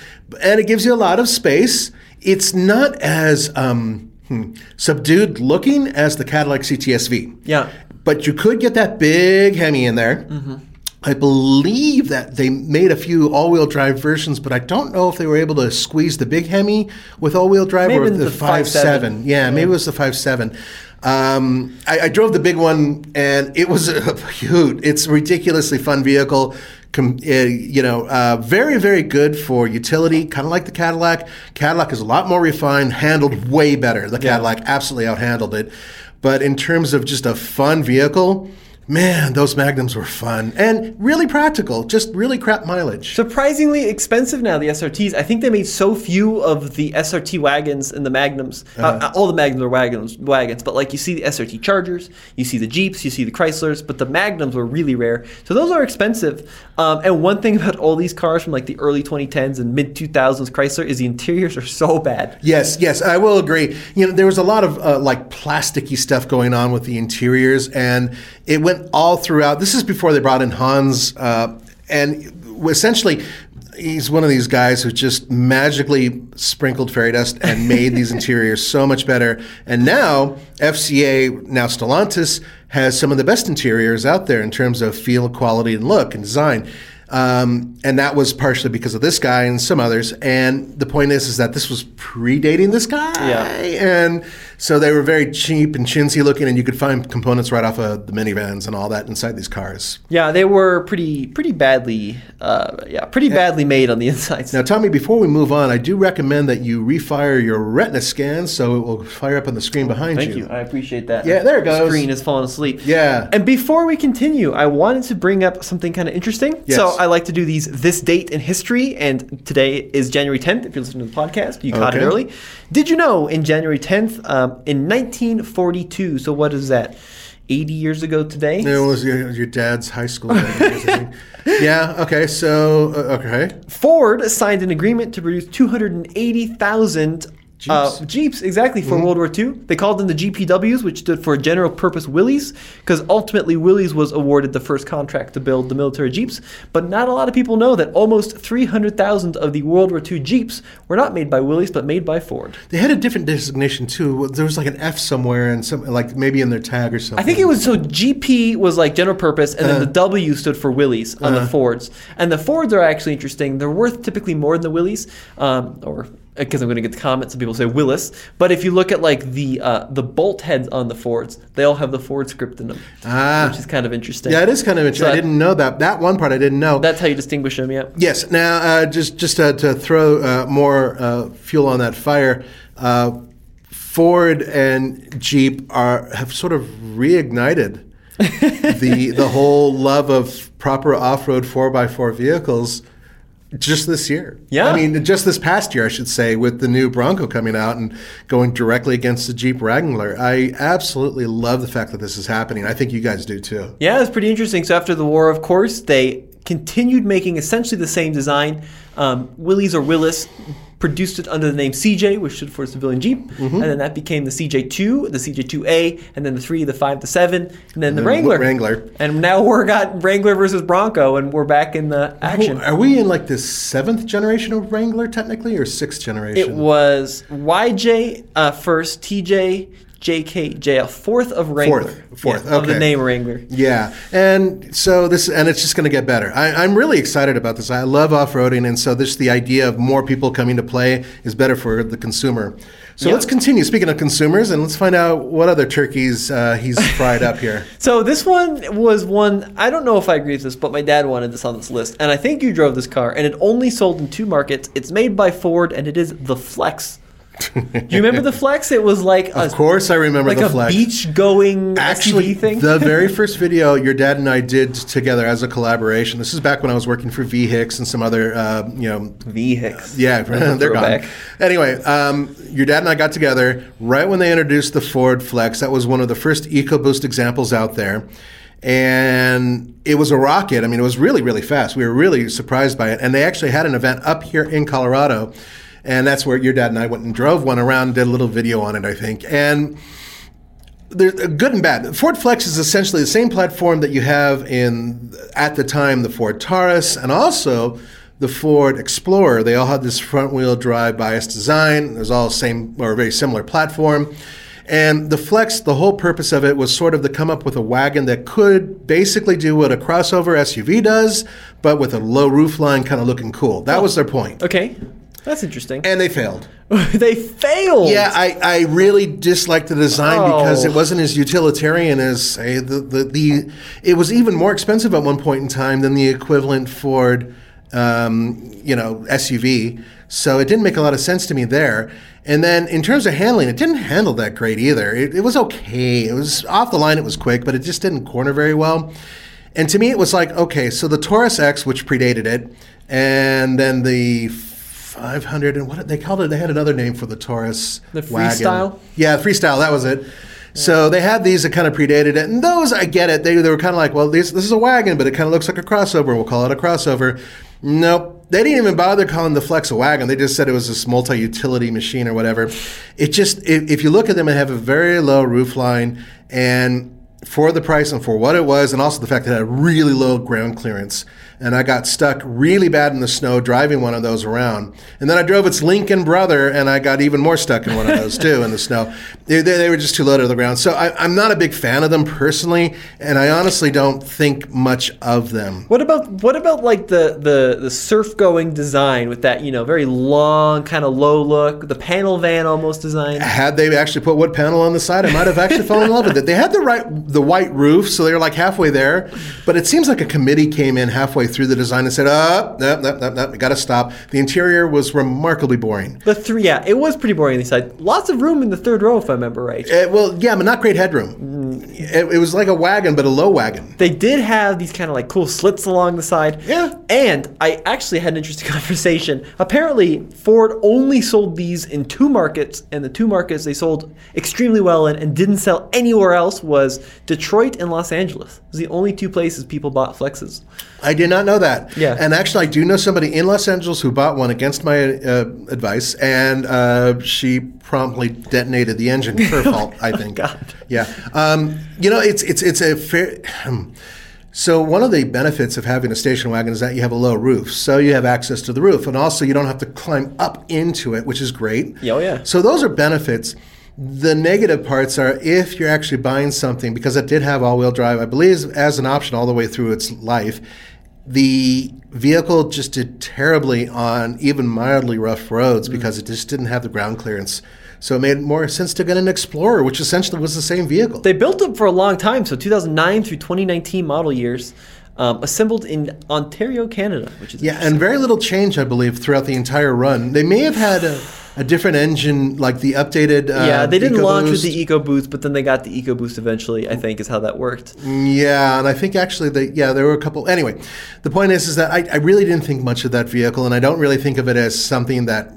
and it gives you a lot of space. It's not as um, hmm, subdued looking as the Cadillac CTSV. Yeah. But you could get that big Hemi in there. Mm-hmm. I believe that they made a few all-wheel drive versions, but I don't know if they were able to squeeze the big Hemi with all-wheel drive Maybe or the the 5.7. five seven. Yeah, maybe it was the five seven. Um, I, I drove the big one, and it was a hoot. It's a ridiculously fun vehicle. Com, uh, you know, uh, very very good for utility, kind of like the Cadillac. Cadillac is a lot more refined, handled way better. The Cadillac absolutely outhandled it. But in terms of just a fun vehicle, man, those Magnums were fun and really practical. Just really crap mileage. Surprisingly expensive now, the SRTs. I think they made so few of the SRT wagons and the Magnums. uh Uh-huh. all the Magnums are wagons, wagons, but like you see the SRT Chargers, you see the Jeeps, you see the Chryslers, but the Magnums were really rare. So those are expensive. Um, and one thing about all these cars from like the early 2010s and mid 2000s Chrysler is the interiors are so bad. Yes, yes, I will agree. You know, there was a lot of uh, like plasticky stuff going on with the interiors, and it went all throughout. This is before they brought in Hans, uh, and essentially, he's one of these guys who just magically sprinkled fairy dust and made these interiors so much better. And now FCA, now Stellantis, has some of the best interiors out there in terms of feel, quality, and look and design. Um, and that was partially because of this guy and some others. And the point is, is that this was predating this guy. Yeah. And so they were very cheap and chintzy looking, and you could find components right off of the minivans and all that inside these cars. Yeah, they were pretty pretty badly, uh, yeah, pretty badly made on the insides. Now, Tommy, before we move on, I do recommend that you refire your retina scan so it will fire up on the screen behind Thank you. I appreciate that. Yeah, there it goes. Screen has fallen asleep. Yeah. And before we continue, I wanted to bring up something kind of interesting. Yes. So I like to do these this date in history, and today is January 10th. If you're listening to the podcast, you caught it early. Did you know in January 10th, um, in 1942? So what is that? 80 years ago today. It was your, your dad's high school. days, I think. yeah. Okay. So uh, okay. Ford signed an agreement to produce 280,000 uh, Jeeps. Jeeps, exactly, Mm-hmm. for World War II. They called them the GPWs, which stood for General Purpose Willys, because ultimately Willys was awarded the first contract to build the military Jeeps. But not a lot of people know that almost 300,000 of the World War II Jeeps were not made by Willys, but made by Ford. They had a different designation too. There was like an F somewhere and some like maybe in their tag or something. I think it was so GP was like general purpose, and then the W stood for Willys on the Fords. And the Fords are actually interesting. They're worth typically more than the Willys, um, or because I'm going to get the comments, some people say Willis. But if you look at like the uh, the bolt heads on the Fords, they all have the Ford script in them, Ah. which is kind of interesting. Yeah, it is kind of interesting. So I didn't know that. That one part I didn't know. That's how you distinguish them. Yeah. Yes. Now, uh, just just uh, to throw uh, more uh, fuel on that fire, uh, Ford and Jeep are have sort of reignited the the whole love of proper off road four x four vehicles. Just this year, Yeah. I mean, just this past year, I should say, with the new Bronco coming out and going directly against the Jeep Wrangler. I absolutely love the fact that this is happening. I think you guys do too. Yeah, it's pretty interesting. So after the war, of course, they continued making essentially the same design. Um, Willys or Willis produced it under the name CJ, which stood for civilian Jeep, Mm-hmm. and then that became the CJ2, the CJ2A, and then the 3, the 5, the 7, and then the then Wrangler. Wrangler. And now we're got Wrangler versus Bronco, and we're back in the action. Are we in like the seventh generation of Wrangler technically, or sixth generation? It was YJ uh, first, TJ, JKJ, a fourth of Wrangler. Fourth, fourth, Yeah, Of the name Wrangler. Yeah, and so this, and it's just going to get better. I, I'm really excited about this. I love off-roading, and so this, the idea of more people coming to play is better for the consumer. So Yeah. let's continue. Speaking of consumers, and let's find out what other turkeys uh, he's fried up here. So this one was one I don't know if I agree with this, but my dad wanted this on this list, and I think you drove this car, and it only sold in two markets. It's made by Ford, and it is the Flex. You remember the Flex? It was like a, Of course, I remember like the a flex. beach-going Actually, SUV thing. the very first video your dad and I did together as a collaboration. This is back when I was working for Vehix and some other, uh, you know, Vehix. Yeah, they're gone. Anyway, um, your dad and I got together right when they introduced the Ford Flex. That was one of the first EcoBoost examples out there. And it was a rocket. I mean, it was really, really fast. We were really surprised by it. And they actually had an event up here in Colorado. And that's where your dad and I went and drove one around did a little video on it, I think. And there's good and bad. Ford Flex is essentially the same platform that you have in at the time the Ford Taurus and also the Ford Explorer. They all had this front-wheel drive bias design. It was all the same or very similar platform. And the Flex, the whole purpose of it was sort of to come up with a wagon that could basically do what a crossover SUV does, but with a low roof line, kind of looking cool. That was their point. Okay, that's interesting. And they failed. they failed. Yeah, I, I really disliked the design because Oh. it wasn't as utilitarian as say the, the the it was even more expensive at one point in time than the equivalent Ford um, you know SUV. So it didn't make a lot of sense to me there. And then in terms of handling, it didn't handle that great either. It, it was okay. It was off the line. It was quick, but it just didn't corner very well. And to me, it was like okay, so the Taurus X, which predated it, and then the 500 and what they called it. They had another name for the Taurus. The wagon. Freestyle? Yeah, freestyle. That was it. So they had these that kind of predated it, and those I get it. They, they were kind of like, well, this this is a wagon, but it kind of looks like a crossover. We'll call it a crossover. Nope, they didn't even bother calling the Flex a wagon. They just said it was this multi-utility machine or whatever. It just, if, if you look at them, it have a very low roof line, and for the price and for what it was, and also the fact that it had really low ground clearance. And I got stuck really bad in the snow driving one of those around. And then I drove its Lincoln brother, and I got even more stuck in one of those too in the snow. They, they, they were just too low to the ground. So I, I'm not a big fan of them personally, and I honestly don't think much of them. What about what about like the the the surf going design with that you know very long kind of low look the panel van almost design Had they actually put wood panel on the side, I might have actually fallen in love with it. They had the right, the white roof, so they were like halfway there. But it seems like a committee came in halfway through the design and said, "Oh, no, no, no, no, we got to stop." The interior was remarkably boring. the three yeah it was pretty boring on the side lots of room in the third row if I remember right Uh, well, yeah, but not great headroom. It, it was like a wagon, but a low wagon. they did have these kind of like cool slits along the side Yeah. and I actually had an interesting conversation apparently Ford only sold these in two markets and the two markets they sold extremely well in and didn't sell anywhere else was Detroit and Los Angeles it was the only two places people bought flexes I did not know that. Yeah. And actually, I do know somebody in Los Angeles who bought one against my uh, advice, and uh, she promptly detonated the engine. Her fault, I think. God. Yeah. Um, you know, it's it's it's a fair. So one of the benefits of having a station wagon is that you have a low roof, so you have access to the roof, and also you don't have to climb up into it, which is great. Oh, yeah. So those are benefits. The negative parts are if you're actually buying something because it did have all-wheel drive, I believe, as an option all the way through its life. The vehicle just did terribly on even mildly rough roads Mm. because it just didn't have the ground clearance. So it made more sense to get an Explorer, which essentially was the same vehicle. They built them for a long time, so 2009 through 2019 model years, um, assembled in Ontario, Canada, which is Yeah, and very little change, I believe, throughout the entire run. They may have had a, a different engine, like the updated. Uh, yeah. They didn't launch with EcoBoost. the EcoBoost, but then they got the EcoBoost eventually. I think is how that worked. Yeah, and I think actually they yeah there were a couple. Anyway, the point is is that I, I really didn't think much of that vehicle, and I don't really think of it as something that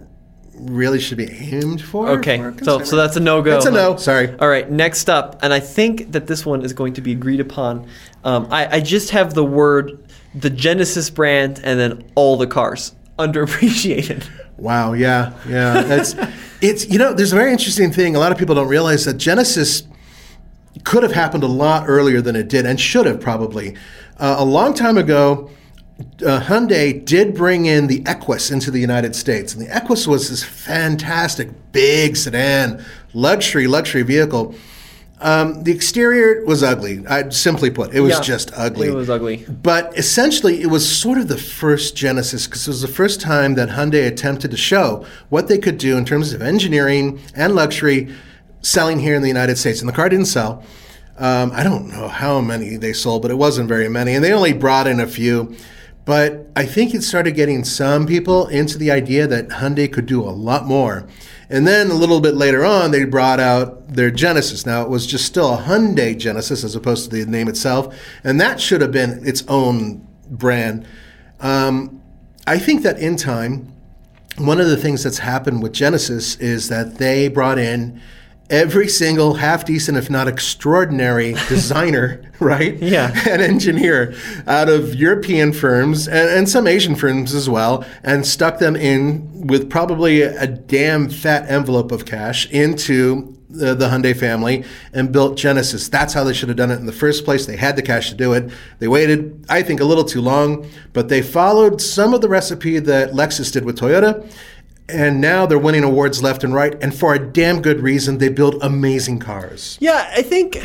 really should be aimed for. Okay, for so so that's a no go. That's a no. Sorry. All right, next up, and I think that this one is going to be agreed upon. Um, I, I just have the word the Genesis brand and then all the cars underappreciated. Wow. Yeah. Yeah. It's it's you know there's a very interesting thing. A lot of people don't realize that Genesis could have happened a lot earlier than it did, and should have probably. Uh, a long time ago, uh, Hyundai did bring in the Equus into the United States, and the Equus was this fantastic big sedan, luxury, luxury vehicle. Um, the exterior was ugly. I simply put, it was Yeah, just ugly. it was ugly. But essentially, it was sort of the first Genesis because it was the first time that Hyundai attempted to show what they could do in terms of engineering and luxury selling here in the United States. And the car didn't sell. Um, I don't know how many they sold, but it wasn't very many. And they only brought in a few. But I think it started getting some people into the idea that Hyundai could do a lot more. And then a little bit later on, they brought out their Genesis. Now, it was just still a Hyundai Genesis as opposed to the name itself. And that should have been its own brand. Um, I think that in time, one of the things that's happened with Genesis is that they brought in every single half decent, if not extraordinary, designer, right? Yeah. And engineer out of European firms and, and some Asian firms as well, and stuck them in with probably a damn fat envelope of cash into the, the Hyundai family and built Genesis. That's how they should have done it in the first place. They had the cash to do it. They waited, I think, a little too long, but they followed some of the recipe that Lexus did with Toyota. And now they're winning awards left and right, and for a damn good reason. They build amazing cars. Yeah, I think.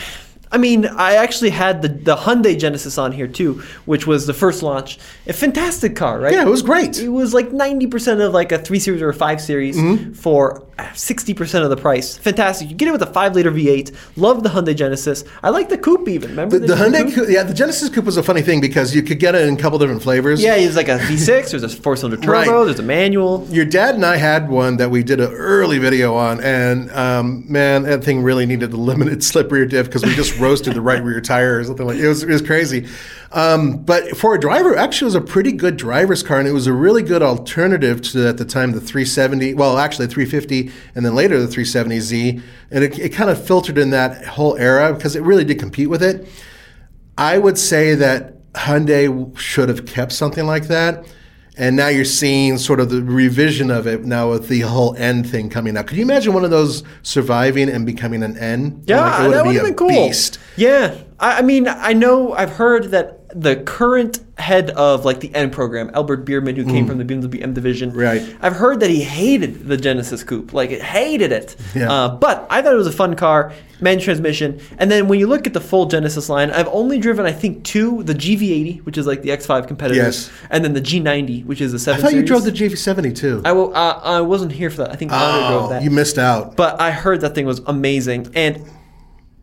I mean, I actually had the, the Hyundai Genesis on here too, which was the first launch. A fantastic car, right? Yeah, it was great. It was like 90% of like a 3 Series or a 5 Series Mm-hmm. for 60% of the price. Fantastic. You get it with a 5 liter V8. Love the Hyundai Genesis. I like the coupe even. Remember The, the new Hyundai, coupe? Yeah, the Genesis Coupe was a funny thing because you could get it in a couple different flavors. Yeah, there's like a V6, there's a four cylinder turbo, Right. there's a manual. Your dad and I had one that we did an early video on, and um, man, that thing really needed a limited slip rear diff because we just roasted the right rear tire or something like it was it was crazy. Um, but for a driver, actually, it was a pretty good driver's car, and it was a really good alternative to at the time the 370. Well, actually, the 350, and then later the 370Z, and it, it kind of filtered in that whole era because it really did compete with it. I would say that Hyundai should have kept something like that. And now you're seeing sort of the revision of it now with the whole N thing coming out. Could you imagine one of those surviving and becoming an N? Yeah, Like, would that would have a been cool. Beast. Yeah, I mean, I know I've heard that the current head of like the N program, Albert Biermann, who came from the BMW M division, Mm. Right. I've heard that he hated the Genesis Coupe, like it hated it. Yeah. Uh, but I thought it was a fun car, manual transmission. And then when you look at the full Genesis line, I've only driven I think two: the GV80, which is like the X5 competitor, Yes. and then the G90, which is the I seven. thought you drove the GV70 too. I, will, uh, I wasn't here for that. I think Honda drove oh, that. you missed out. But I heard that thing was amazing, and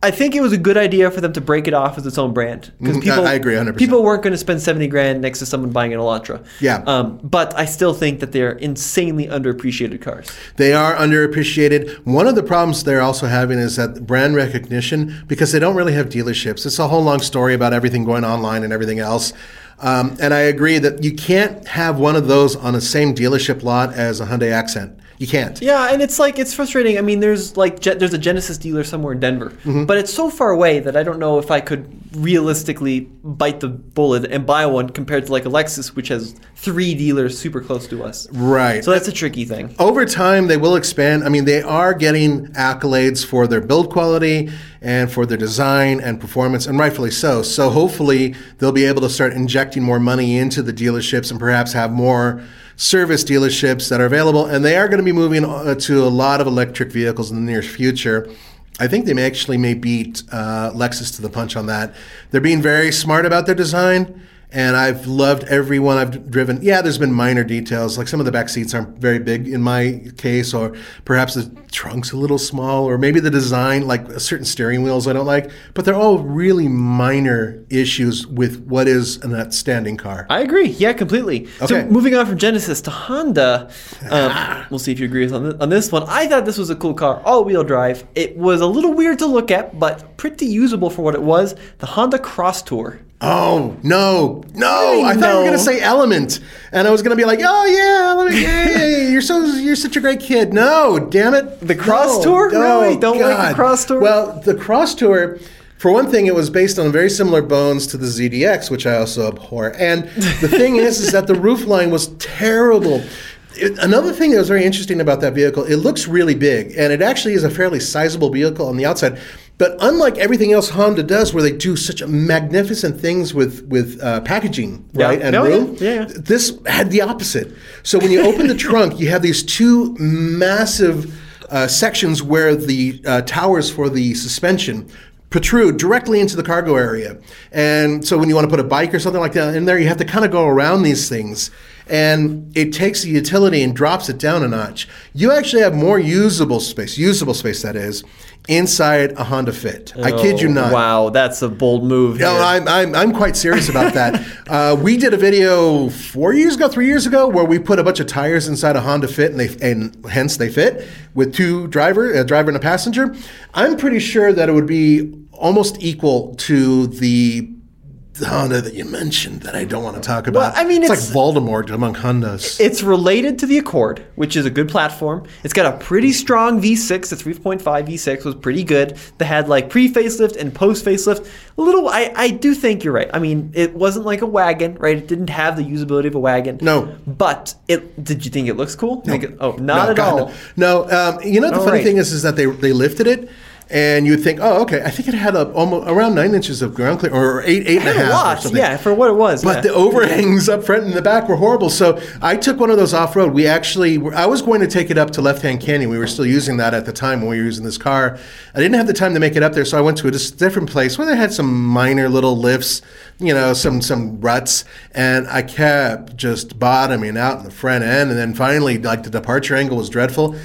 I think it was a good idea for them to break it off as its own brand because Mhm, people, I- I agree 100%. People weren't going to spend seventy grand next to someone buying an Elantra. Yeah. Um, but I still think that they're insanely underappreciated cars. They are underappreciated. One of the problems they're also having is that brand recognition, because they don't really have dealerships. It's a whole long story about everything going online and everything else. Um, and I agree that you can't have one of those on the same dealership lot as a Hyundai Accent. You can't. Yeah, and it's like it's frustrating. I mean, there's like there's a Genesis dealer somewhere in Denver, Mm-hmm. but it's so far away that I don't know if I could realistically bite the bullet and buy one compared to like a Lexus, which has three dealers super close to us. Right. So that's a tricky thing. over time they will expand i mean they are getting accolades for their build quality and for their design and performance and rightfully so. So hopefully they'll be able to start injecting more money into the dealerships and perhaps have more service dealerships that are available. And they are going to be moving uh, to a lot of electric vehicles in the near future. I think they may actually may beat uh, Lexus to the punch on that. They're being very smart about their design, and I've loved every one I've driven. Yeah, there's been minor details, like some of the back seats aren't very big in my case, or perhaps the trunk's a little small, or maybe the design, like certain steering wheels I don't like. But they're all really minor issues with what is an outstanding car. I agree. Yeah, completely. Okay. So moving on from Genesis to Honda, um, we'll see if you agree with on, th- on this one. I thought this was a cool car, all-wheel drive. It was a little weird to look at, but pretty usable for what it was. The Honda Cross Tour. Oh no, no! I I thought you were gonna say Element, and I was gonna be like, "Oh yeah, Element! Yay! You're so you're such a great kid." No, damn it! The Cross No, Tour? no, Really? Don't like the Cross Tour? Well, the Cross Tour. For one thing, it was based on very similar bones to the ZDX, which I also abhor. And the thing is, is that the roof line was terrible. It- another thing that was very interesting about that vehicle, it looks really big, and it actually is a fairly sizable vehicle on the outside. But unlike everything else Honda does, where they do such magnificent things with with uh, packaging, Yeah. right, and yeah. room, Yeah, yeah. this had the opposite. So when you open the trunk, you have these two massive uh, sections where the uh, towers for the suspension protrude directly into the cargo area. And so when you want to put a bike or something like that in there, you have to kind of go around these things. And it takes the utility and drops it down a notch. You actually have more usable space, usable space that is, inside a Honda Fit. I kid you Oh, not. Wow, that's a bold move. No. I'm, I'm, I'm quite serious about that. uh, we did a video four years ago, three years ago, where we put a bunch of tires inside a Honda Fit, and they and hence they fit with two driver, a driver and a passenger. I'm pretty sure that it would be almost equal to the Honda that you mentioned that I don't want to talk about. Well, I mean, it's, it's- like Voldemort among Hondas. It's related to the Accord, which is a good platform. It's got a pretty strong V6. The 3.5 V6 was pretty good. They had like pre facelift and post facelift. A little, I, I do think you're right. I mean, it wasn't like a wagon, right? It didn't have the usability of a wagon. No. But it. Did you think it looks cool? Think it- oh, not No, at God, all. No, no. Um, you know the funny right. thing is, is that they they lifted it, and you would think, oh, okay. I think it had a, almost around nine inches of ground clearance or eight, eight and a half, or something. yeah, for what it was. But yeah. the overhangs up front and the back were horrible. So I took one of those off road. We actually, were, I was going to take it up to Left Hand Canyon. We were still using that at the time when we were using this car. I didn't have the time to make it up there, so I went to a different place where they had some minor little lifts, you know, some some ruts, and I kept just bottoming out in the front end, and then finally, like the departure angle was dreadful.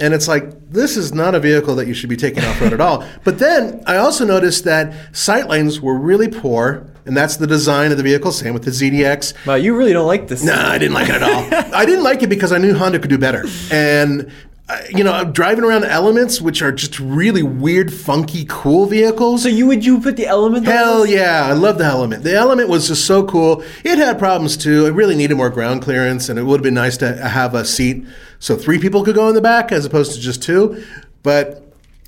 And it's like, this is not a vehicle that you should be taking off road at all. But then I also noticed that sight lines were really poor, and that's the design of the vehicle. Same with the ZDX. wow, you really don't like this. No, I didn't like it at all. I didn't like it because I knew Honda could do better. And, uh, you know, I'm driving around elements, which are just really weird, funky, cool vehicles. So you would you put the element? on Hell this? yeah, I love the Element. The Element was just so cool. It had problems too. It really needed more ground clearance, and it would have been nice to have a seat so three people could go in the back as opposed to just two. But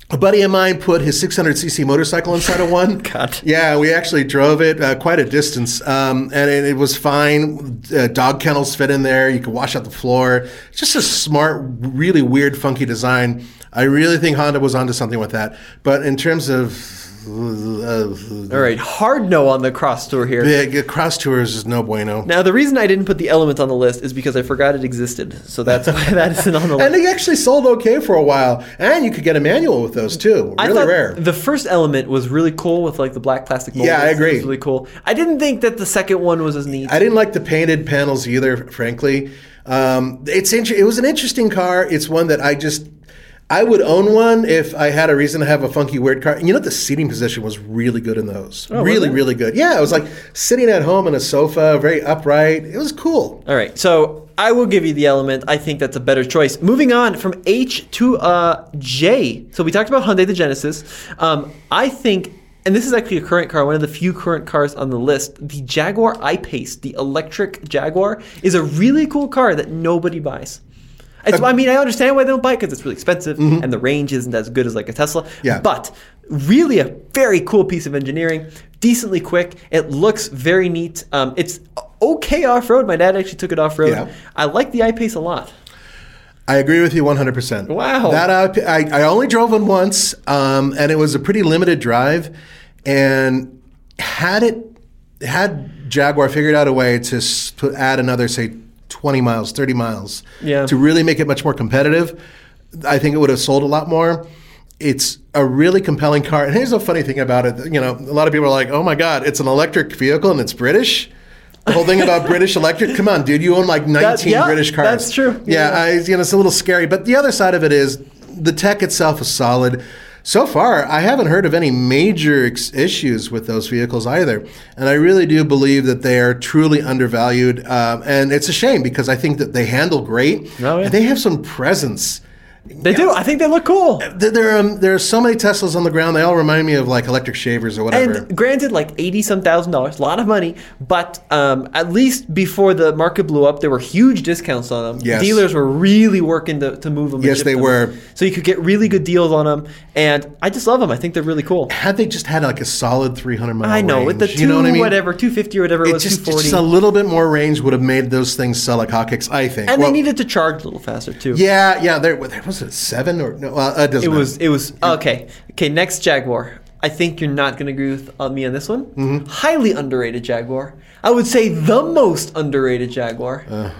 a buddy of mine put his 600cc motorcycle inside of one. God. Yeah, we actually drove it uh, quite a distance, um, and it, it was fine. Uh, dog kennels fit in there. You could wash out the floor. Just a smart, really weird, funky design. I really think Honda was onto something with that. But in terms of All right, hard no on the cross tour here. the cross tours is no bueno. Now, the reason I didn't put the element on the list is because I forgot it existed. So that's why that isn't on the list. And they actually sold okay for a while, and you could get a manual with those too. Really rare. The first element was really cool with like the black plastic. Yeah, I moldings. It agree. was really cool. I didn't think that the second one was as neat. I didn't like the painted panels either, frankly. Um, it's inter- it was an interesting car. It's one that I just I would own one if I had a reason to have a funky weird car. You know, the seating position was really good in those. really, really good. Yeah, it was like sitting at home in a sofa, very upright. It was cool. All right, so I will give you the element. I think that's a better choice. Moving on from H to uh, J. So we talked about Hyundai the Genesis. Um, I think, and this is actually a current car, one of the few current cars on the list. The Jaguar I-Pace, the electric Jaguar, is a really cool car that nobody buys. It's, I mean, I understand why they don't buy it because it's really expensive and the range isn't as good as like a Tesla. Mm-hmm. Yeah. But really a very cool piece of engineering, decently quick. It looks very neat. Um, it's okay off road. My dad actually took it off road. Yeah. I like the I-Pace a lot. I agree with you 100%. Wow. That uh, I, I only drove one once, um, and it was a pretty limited drive. And had it had Jaguar figured out a way to, s- to add another, say, 20 miles, 30 miles, Yeah. to really make it much more competitive, I think it would have sold a lot more. It's a really compelling car. And here's the funny thing about it. You know, a lot of people are like, oh my God, it's an electric vehicle and it's British. The whole thing about British electric, come on, dude, you own like 19 yeah, British cars. that's true. Yeah, Yeah. I, you know, it's a little scary. But the other side of it is the tech itself is solid. So far, I haven't heard of any major ex- issues with those vehicles either. And I really do believe that they are truly undervalued. Um, and it's a shame because I think that they handle great. Oh, yeah. And they have some presence. They do. I think they look cool. There, there, um, there are so many Teslas on the ground. They all remind me of like electric shavers or whatever. And granted, like eighty some thousand dollars, a lot of money. But um, at least before the market blew up, there were huge discounts on them. Yes. Dealers were really working to, to move them. Yes, they them. were. So you could get really good deals on them, and I just love them. I think they're really cool. had they just had like a solid 300 mile I know range, with the two you know what I mean? whatever two fifty or whatever it It was just, forty, just a little bit more range would have made those things sell like hotcakes, I think. and Well, they needed to charge a little faster too. Yeah, yeah. There, there was it seven or no? Well, it doesn't. It was. It was okay. Okay. Next Jaguar. I think you're not going to agree with uh, me on this one. Mm-hmm. Highly underrated Jaguar. I would say the most underrated Jaguar. Uh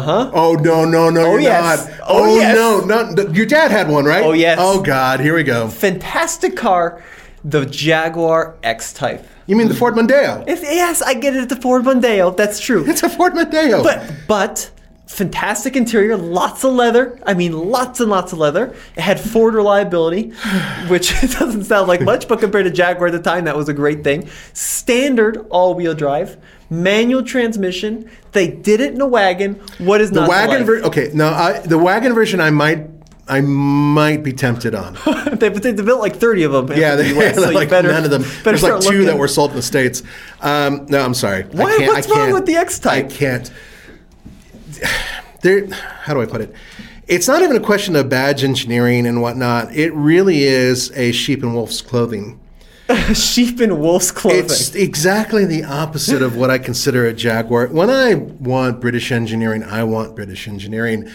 huh. Oh no no no! Oh, you're yes. not. Oh, yes. no, not your dad had one, right? Oh, yes. Oh God, here we go. Fantastic car, the Jaguar X Type. You mean the Ford Mondeo? If, yes, I get it. The Ford Mondeo. That's true. It's a Ford Mondeo. But but fantastic interior, lots of leather. I mean, lots and lots of leather. It had Ford reliability, which doesn't sound like much, but compared to Jaguar at the time, that was a great thing. Standard all-wheel drive, manual transmission. They did it in a wagon. What is the not wagon version. Okay, now I, the wagon version, I might, I might be tempted on. they, but they built like 30 of them. Yeah, the they, US, so you like better- none of them. There's like two looking. that were sold in the states. Um, no, I'm sorry. Why- I can't, what's I wrong with the X-Type? I can't. There. How do I put it? It's not even a question of badge engineering and whatnot. It really is a sheep and wolf's clothing. sheep in wolf's clothing. It's exactly the opposite of what I consider a Jaguar. When I want British engineering, I want British engineering.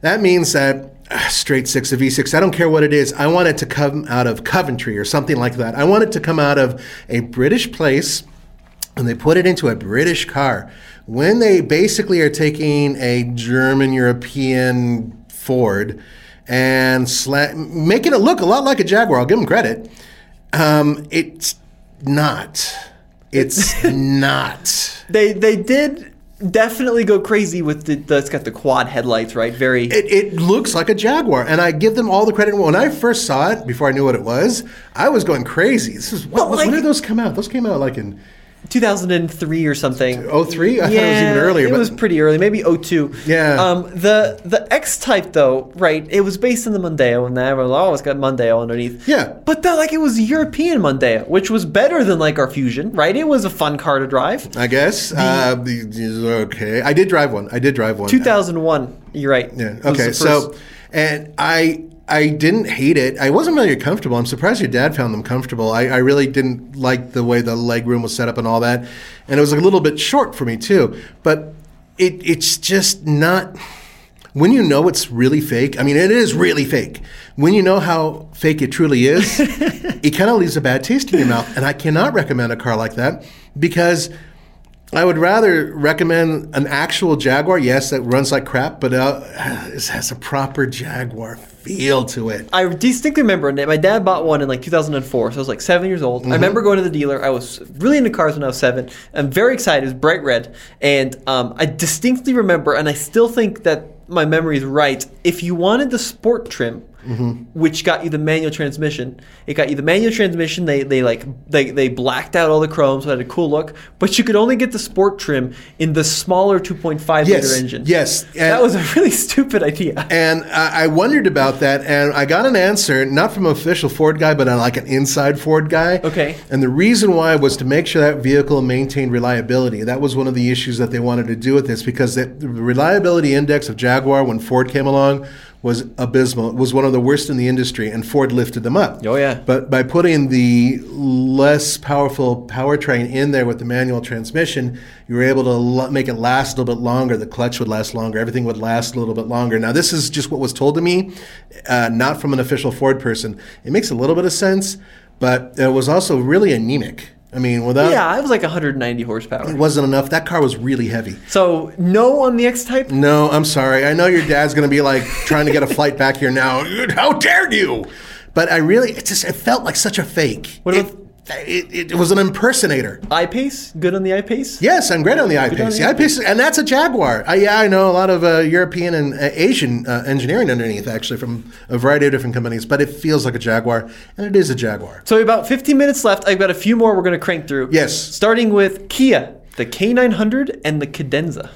That means that ah, straight six of V6, I don't care what it is, I want it to come out of Coventry or something like that. I want it to come out of a British place and they put it into a British car. When they basically are taking a German European Ford and sla- making it look a lot like a Jaguar, I'll give them credit. Um, it's not. It's not. They they did definitely go crazy with the, the it's got the quad headlights, right? Very It, it looks like a Jaguar, and I give them all the credit. When I first saw it, before I knew what it was, I was going crazy. This is what, like- when did those come out? Those came out like in 2003 or something. 03? I thought it was even earlier. It was pretty early, maybe 02. Yeah. Um, the the X Type though, right? It was based in the Mondeo, and everyone oh, it's got Mondeo underneath. Yeah. But that like it was European Mondeo, which was better than like our Fusion, right? It was a fun car to drive. I guess. uh, okay, I did drive one. I did drive one. 2001. You're right. Yeah. Okay. So, and I I didn't hate it. I wasn't really comfortable. I'm surprised your dad found them comfortable. I, I really didn't like the way the leg room was set up and all that, and it was a little bit short for me too. But it it's just not. When you know it's really fake, I mean, it is really fake. When you know how fake it truly is, it kind of leaves a bad taste in your mouth. And I cannot recommend a car like that because I would rather recommend an actual Jaguar, yes, that runs like crap, but uh, it has a proper Jaguar feel to it. I distinctly remember my dad bought one in like 2004, so I was like seven years old. I remember going to the dealer. I was really into cars when I was seven. I'm very excited. It was bright red, and um, I distinctly remember, and I still think that my memory is right. If you wanted the sport trim, which got you the manual transmission, it got you the manual transmission. They they like they they blacked out all the chrome, so it had a cool look. But you could only get the sport trim in the smaller 2.5 Yes, liter engine. yes, that was a really stupid idea. And I I wondered about that, and I got an answer, not from an official Ford guy, but uh, like an inside Ford guy. Okay. And the reason why was to make sure that vehicle maintained reliability. That was one of the issues that they wanted to do with this, because the reliability index of Jaguar when Ford came along was abysmal. It was one of the worst in the industry, and Ford lifted them up. Oh, yeah. But by putting the less powerful powertrain in there with the manual transmission, you were able to lo- make it last a little bit longer. The clutch would last longer. Everything would last a little bit longer. Now, this is just what was told to me, uh, not from an official Ford person. It makes a little bit of sense, but it was also really anemic. I mean, without Yeah, it was like 190 horsepower. it wasn't enough. That car was really heavy. So no on the X Type. No, I'm sorry. I know your dad's to be like trying to get a flight back here now. How dare you? But I really, it just, it felt like such a fake. What it, about- it, it, was an impersonator. I-Pace, good on the I-Pace. Yes, I'm great on the on I-Pace. the The I-Pace, and that's a Jaguar. I, yeah, I know a lot of uh, European and uh, Asian uh, engineering underneath, actually, from a variety of different companies. But it feels like a Jaguar, and it is a Jaguar. So about 15 minutes left. I've got a few more we're going to crank through. Yes. Starting with Kia, the K900 and the Cadenza.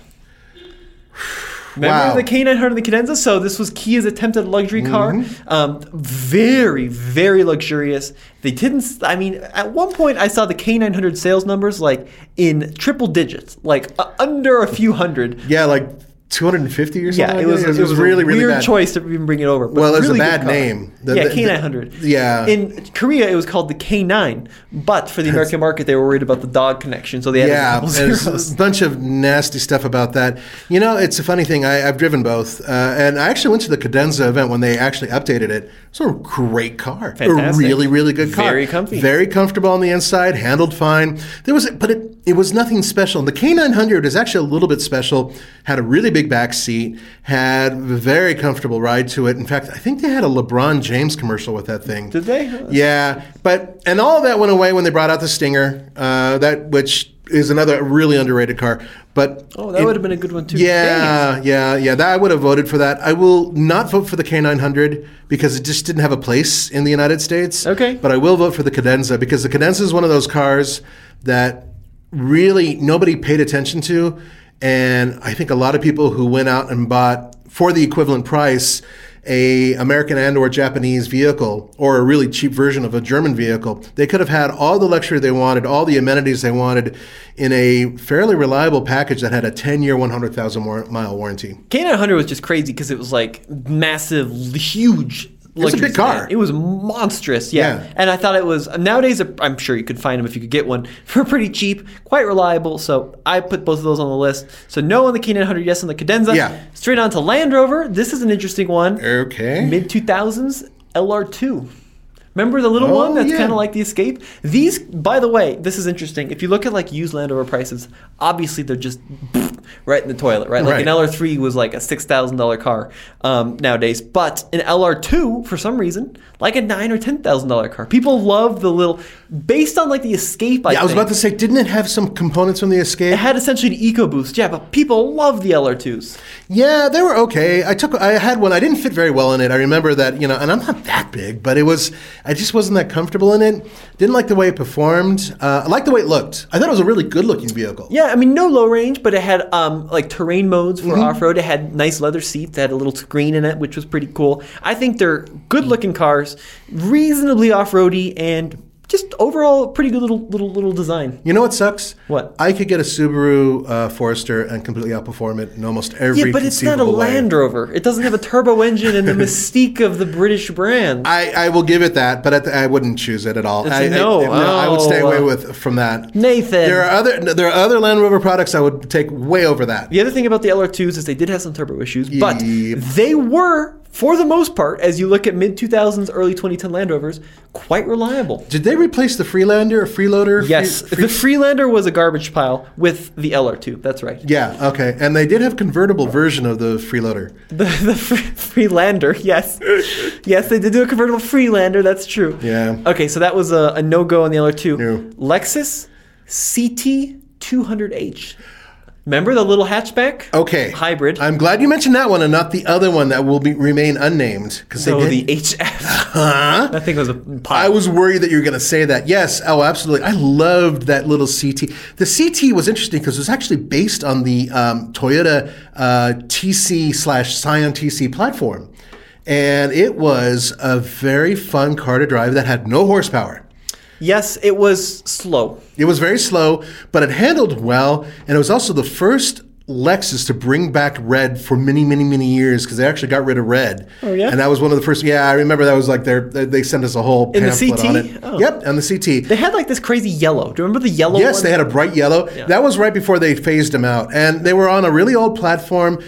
Remember Wow. the K900 and the Cadenza? So this was Kia's attempt at a luxury car. Mm-hmm. Um, very, very luxurious. They didn't. I mean, at one point I saw the K900 sales numbers like in triple digits, like uh, under a few hundred. Yeah, like 250 or something. Yeah, like it was, it was, really, a really weird bad. choice to even bring it over. Well, it was really a bad name. The- yeah, K900. yeah. In Korea, it was called the K9, but for the American market, they were worried about the dog connection, so they added a Yeah, couple there's zeros. a bunch of nasty stuff about that. You know, it's a funny thing. I, I've driven both, uh, and I actually went to the Cadenza event when they actually updated it. It's a great car, Fantastic. a really, really good car, Very comfy. very comfortable on the inside, handled fine. There was, but it, it was nothing special. The K900 is actually a little bit special. Had a really big back seat, had a very comfortable ride to it. In fact, I think they had a LeBron James commercial with that thing. Did they? Yeah, but and all of that went away when they brought out the Stinger, uh, that which is another really underrated car. But Oh, that it- would have been a good one too. Yeah, yeah, yeah. That I would have voted for that. I will not vote for the K900 because it just didn't have a place in the United States. Okay. but I will vote for the Cadenza because the Cadenza is one of those cars that really nobody paid attention to, and I think a lot of people who went out and bought for the equivalent price a American and or Japanese vehicle or a really cheap version of a German vehicle, they could have had all the luxury they wanted, all the amenities they wanted in a fairly reliable package that had a 10-year, 100,000 mile warranty. K900 was just crazy because it was like massive, huge. Was a big car. It was monstrous, yeah. Yeah. And I thought it was nowadays. I'm sure you could find them if you could get one for pretty cheap, quite reliable. So I put both of those on the list. So no on the K900, yes on the Cadenza. Yeah. Straight on to Land Rover. This is an interesting one. Okay. Mid 2000s LR2. Remember the little Oh, one that's yeah. kind of like the Escape? These, by the way, this is interesting. If you look at like used Land Rover prices, obviously they're just right in the toilet, right? Like Right. an LR3 was like a six thousand dollar car um, nowadays, but an LR2 for some reason like a nine or ten thousand dollar car. People love the little, based on like the Escape. I Yeah, I was about to say, didn't it have some components from the Escape? It had essentially the EcoBoost, yeah, but people love the LR2s. Yeah, they were okay. I took, I had one. I didn't fit very well in it. I remember that, you know, and I'm not that big, but it was, I just wasn't that comfortable in it. Didn't like the way it performed. Uh, I liked the way it looked. I thought it was a really good looking vehicle. Yeah, I mean, no low range, but it had um, like terrain modes for Mm-hmm. off road. It had nice leather seats. It had a little screen in it, which was pretty cool. I think they're good looking cars, reasonably off roady, and just overall pretty good little little little design. You know what sucks? What? I could get a Subaru uh, Forester and completely outperform it in almost every Yeah, but it's not a way. Land Rover. It doesn't have a turbo engine and the mystique of the British brand. I, I will give it that, but I, I wouldn't choose it at all. It's a I, I- no. I, would stay Oh. away with from that. Nathan. There are other there are other Land Rover products I would take way over that. The other thing about the LR2s is they did have some turbo issues, but Yep. they were, for the most part, as you look at mid 2000s, early 2010 Land Rovers, quite reliable. Did they replace the Freelander Freeloader? Yes, Free- the Freelander was a garbage pile with the LR2. That's right. Yeah, okay. And they did have convertible version of the freeloader. The, the Fre- Freelander, yes. yes, they did do a convertible Freelander, that's true. Yeah. Okay, so that was a, a no go on the LR2. No. Lexus CT200H. Remember the little hatchback? Okay. Hybrid. I'm glad you mentioned that one and not the other one that will be remain unnamed because they the did. HS. Huh? That thing was a I was worried that you were going to say that. Yes. Oh, absolutely. I loved that little CT. The CT was interesting because it was actually based on the um, Toyota uh, TC slash Scion TC platform, and it was a very fun car to drive that had no horsepower. Yes, it was slow. It was very slow, but it handled well, and it was also the first Lexus to bring back red for many, many, many years because they actually got rid of red. Oh, yeah? and that was one of the first. Yeah, I remember that was like their. They sent us a whole In the CT? on it. Oh. Yep, on the CT. They had like this crazy yellow. Do you remember the yellow Yes, one? they had a bright yellow. That was right before they phased them out, and they were on a really old platform,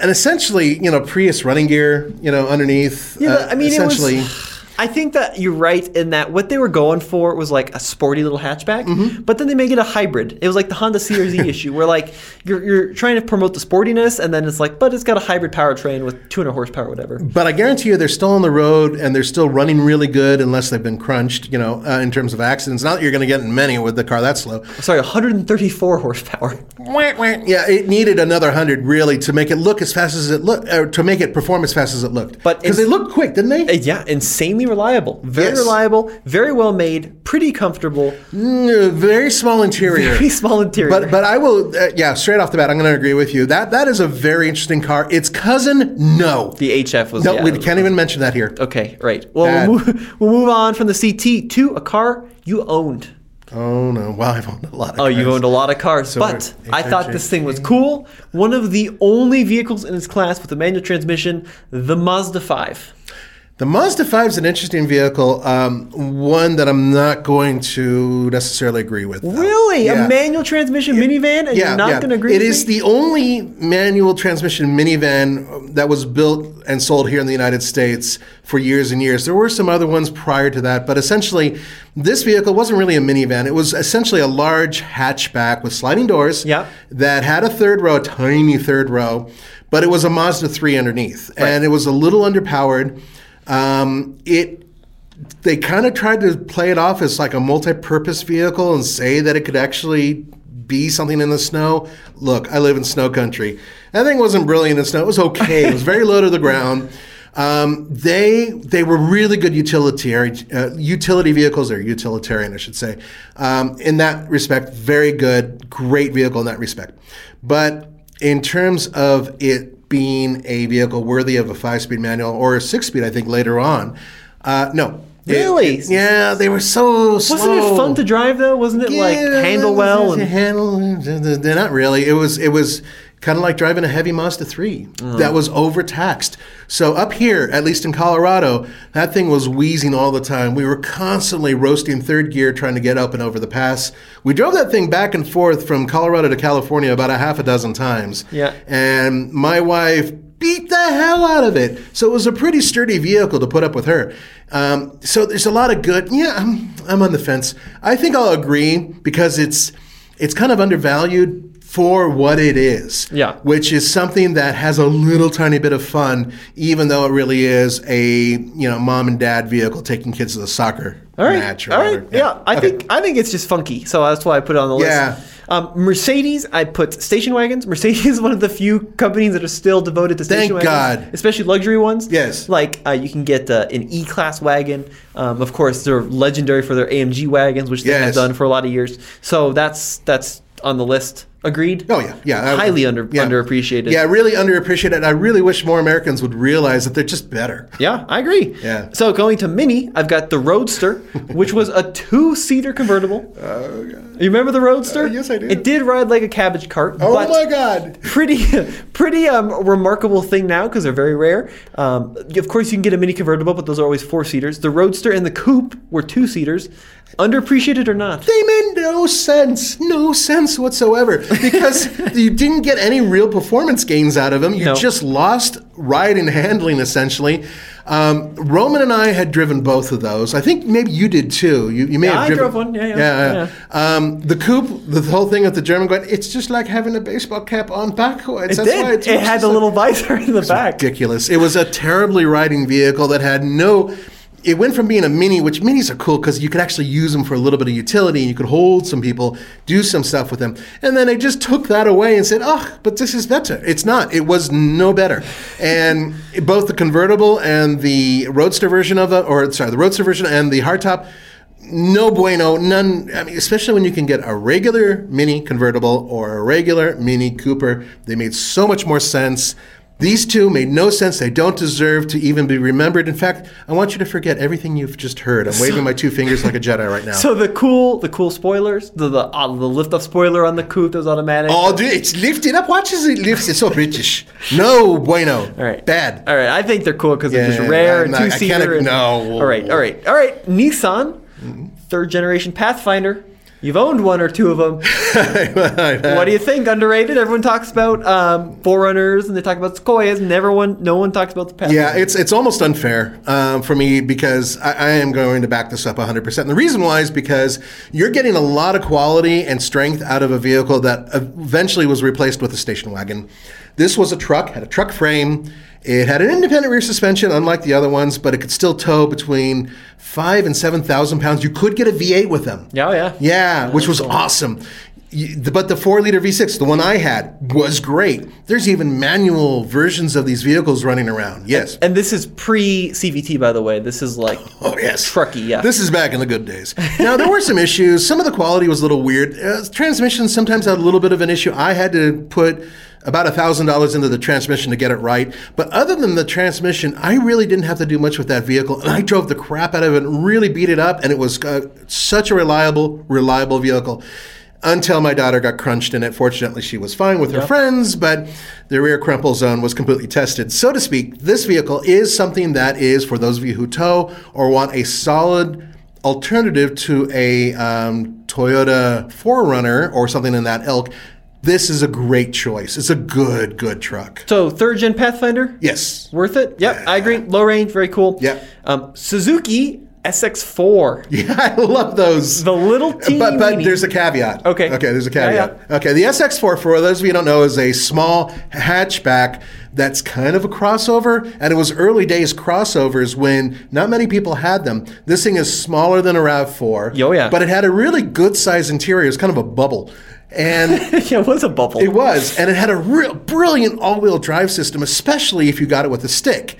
and essentially, you know, Prius running gear, you know, underneath. Yeah, uh, I mean, it essentially. was. I think that you're right in that what they were going for was like a sporty little hatchback, Mm-hmm. but then they make it a hybrid. It was like the Honda CRZ issue, where like you're, you're trying to promote the sportiness, and then it's like, but it's got a hybrid powertrain with 200 horsepower, or whatever. But I guarantee you, they're still on the road and they're still running really good, unless they've been crunched, you know, uh, in terms of accidents. Not that you're going to get in many with the car that slow. Sorry, 134 horsepower. Yeah, it needed another hundred really to make it look as fast as it looked, or to make it perform as fast as it looked. But because they looked quick, didn't Uh, they? Yeah, insanely reliable, very Yes. reliable, very well made, pretty comfortable, Mm, very small interior. very small interior. But but I will uh, yeah straight off the bat I'm going to agree with you that that is a very interesting car. Its cousin, no, the HS was no, yeah, we was- can't even mention that here. Okay, right. Well, we'll move, we'll move on from the CT to a car you owned. Oh no, well I've owned a lot of. Oh, you owned a lot of cars, So but I thought this thing was cool. One of the only vehicles in its class with a manual transmission, the Mazda 5. The Mazda 5 is an interesting vehicle, um, one that I'm not going to necessarily agree with. though. Really? Yeah. A manual transmission minivan, and you're not going to agree It is me? the only manual transmission minivan that was built and sold here in the United States for years and years. There were some other ones prior to that, but essentially, this vehicle wasn't really a minivan. It was essentially a large hatchback with sliding doors Yeah. that had a third row, a tiny third row, but it was a Mazda 3 underneath. And it was a little underpowered. Um, it they kind of tried to play it off as like a multi-purpose vehicle and say that it could actually be something in the snow. Look, I live in snow country. That thing wasn't brilliant in snow. It was okay. It was very low to the ground. Um, they they were really good utilitarian uh, utility vehicles or utilitarian, I should say. Um, in that respect, very good, great vehicle in that respect. But in terms of it being a vehicle worthy of a five-speed manual or a six-speed, I think later on, uh, no. Really? it- yeah, they were so slow. Wasn't it fun to drive though? Wasn't it like handle well? And handle. They're not really. It was. It was kind of like driving a heavy Mazda 3 Uh-huh. that was overtaxed. So up here, at least in Colorado, that thing was wheezing all the time. We were constantly roasting third gear trying to get up and over the pass. We drove that thing back and forth from Colorado to California about a half a dozen times. Yeah. And my wife beat the hell out of it. So it was a pretty sturdy vehicle to put up with her. Um, so there's a lot of good. Yeah, I'm, I'm on the fence. I think I'll agree because it's it's kind of undervalued for what it is. Yeah. Which is something that has a little tiny bit of fun, even though it really is a you know mom and dad vehicle taking kids to the soccer all right, match or all right, whatever. yeah. I Okay. think I think it's just funky, so that's why I put it on the list. Yeah. Um, Mercedes, I put station wagons. Mercedes is one of the few companies that are still devoted to station Thank wagons, God. especially luxury ones. Yes. like uh, you can get uh, an E-class wagon. Um, of course, they're legendary for their AMG wagons, which they have done for a lot of years. So that's that's on the list. Agreed. Oh yeah, yeah. Highly under yeah. underappreciated. Yeah, really underappreciated. I really wish more Americans would realize that they're just better. Yeah, I agree. Yeah. So going to Mini, I've got the Roadster, which was a two-seater convertible. Oh, God. You remember the Roadster? Uh, yes, I do. It did ride like a cabbage cart. Oh my God! Pretty, pretty um, remarkable thing now because they're very rare. Um, of course, you can get a Mini convertible, but those are always four-seaters. The Roadster and the Coupe were two-seaters. Underappreciated or not? They made no sense, no sense whatsoever, because you didn't get any real performance gains out of them. You No. just lost ride and handling essentially. Um, Roman and I had driven both of those. I think maybe you did too. You, you may Yeah, have I driven. drove one. Yeah, yeah, yeah. yeah. Um, the coupe, the whole thing with the German going, it's just like having a baseball cap on backwards. It That's why did. It had the like- little visor in the back. ridiculous. It was a terribly riding vehicle that had no. It went from being a mini, which minis are cool because you could actually use them for a little bit of utility and you could hold some people, do some stuff with them. And then they just took that away and said, oh, but this is better. It's not. It was no better. And both the convertible and the Roadster version of it, or sorry, the Roadster version and the hardtop, no bueno, none. I mean, especially when you can get a regular mini convertible or a regular mini Cooper, they made so much more sense. These two made no sense. They don't deserve to even be remembered. In fact, I want you to forget everything you've just heard. I'm waving my two fingers like a Jedi right now. So the cool, the cool spoilers, the the, uh, the lift up spoiler on the coupe that was automatic. oh, dude, it's lifted up. Watch as it lifts. It's so British. No bueno. All right. Bad. All right. I think they're cool because they're Yeah, just rare and two seater. no. All right. All right. All right. Nissan, third generation Pathfinder. You've owned one or two of them. what do you think? Underrated? Everyone talks about um, 4Runners and they talk about Sequoias. and one. No one talks about the Pathfinder. Yeah, it's it's almost unfair um, for me because I, I am going to back this up 100%. And the reason why is because you're getting a lot of quality and strength out of a vehicle that eventually was replaced with a station wagon. This was a truck, had a truck frame. It had an independent rear suspension, unlike the other ones, but it could still tow between five and seven thousand pounds. You could get a V8 with them. Yeah, oh, yeah. Yeah, which was awesome. But the four liter V6, the one I had, was great. There's even manual versions of these vehicles running around. Yes. And this is pre CVT, by the way. This is like Oh yes, trucky. Yeah. This is back in the good days. Now there were some issues. Some of the quality was a little weird. Uh, transmissions sometimes had a little bit of an issue. I had to put about a thousand dollars into the transmission to get it right. But other than the transmission, I really didn't have to do much with that vehicle, and I drove the crap out of it and really beat it up. And it was uh, such a reliable, reliable vehicle. until my daughter got crunched in it. Fortunately, she was fine with her friends, but the rear crumple zone was completely tested. So to speak, this vehicle is something that is, for those of you who tow or want a solid alternative to a um, Toyota 4Runner or something in that ilk, this is a great choice. It's a good, good truck. So third gen Pathfinder, Yes. worth it. Yep, I agree. Low range, very cool. Yep. Um, Suzuki SX4, Yeah, I love those. the little teeny But, but there's a caveat. Okay. Okay, there's a Yeah, caveat. Okay, the SX4, for those of you who don't know, is a small hatchback that's kind of a crossover. And it was early days crossovers when not many people had them. This thing is smaller than a RAV4. Oh, yeah. But it had a really good size interior. It's kind of a bubble. And yeah, it was a bubble. it was. And it had a real brilliant all wheel drive system, especially if you got it with a stick.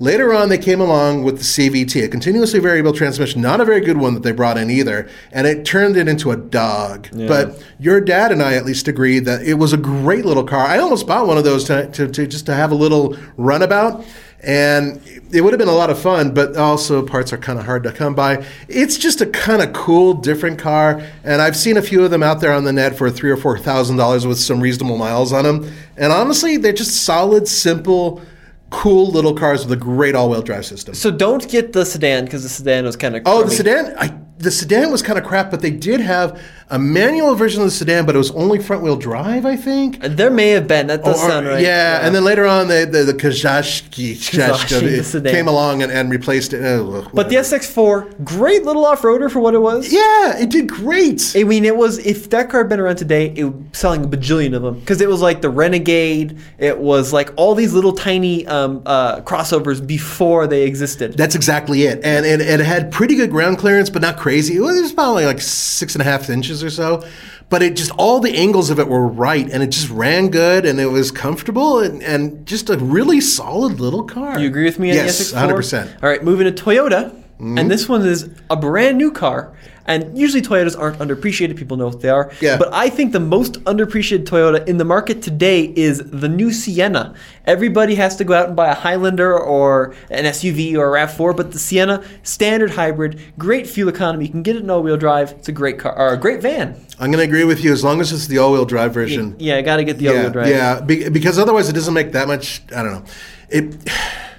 Later on, they came along with the CVT, a continuously variable transmission, not a very good one that they brought in either, and it turned it into a dog. But your dad and I at least agreed that it was a great little car. I almost bought one of those to, to, to just to have a little runabout, and it would have been a lot of fun. But also, parts are kind of hard to come by. It's just a kind of cool, different car, and I've seen a few of them out there on the net for three or four thousand dollars with some reasonable miles on them. And honestly, they're just solid, simple cool little cars with a great all-wheel drive system. So don't get the sedan because the sedan was kind of. Oh, the sedan. I, the sedan was kind of crap, but they did have a manual version of the sedan, but it was only front-wheel drive, I think. There may have been. That does Or- sound right. Yeah, and then later on, the the, the Kizashi Kizashi, the came along and, and replaced it. Oh, But the. SX4, great little off-roader for what it was. yeah, it did great. I mean, it was if that car had been around today, it would be selling a bajillion of them because it was like the Renegade. It was like all these little tiny um, uh, crossovers before they existed. That's exactly it. And, and it had pretty good ground clearance, but not crazy. It was probably like six and a half inches or so. But it just, all the angles of it were right. And it just ran good and it was comfortable and, and just a really solid little car. you agree with me on yes, the 100%. All right, moving to Toyota, Mm-hmm. and this one is a brand new car. And usually Toyotas aren't underappreciated. People know what they are. Yeah. But I think the most underappreciated Toyota in the market today is the new Sienna. Everybody has to go out and buy a Highlander or an SUV or a RAV4, but the Sienna, standard hybrid, great fuel economy. You can get it in all-wheel drive. It's a great car, or a great van. I'm going to agree with you as long as it's the all wheel drive version. Yeah, I got to get the yeah, all-wheel drive. Yeah, be, because otherwise it doesn't make that much. I don't know. It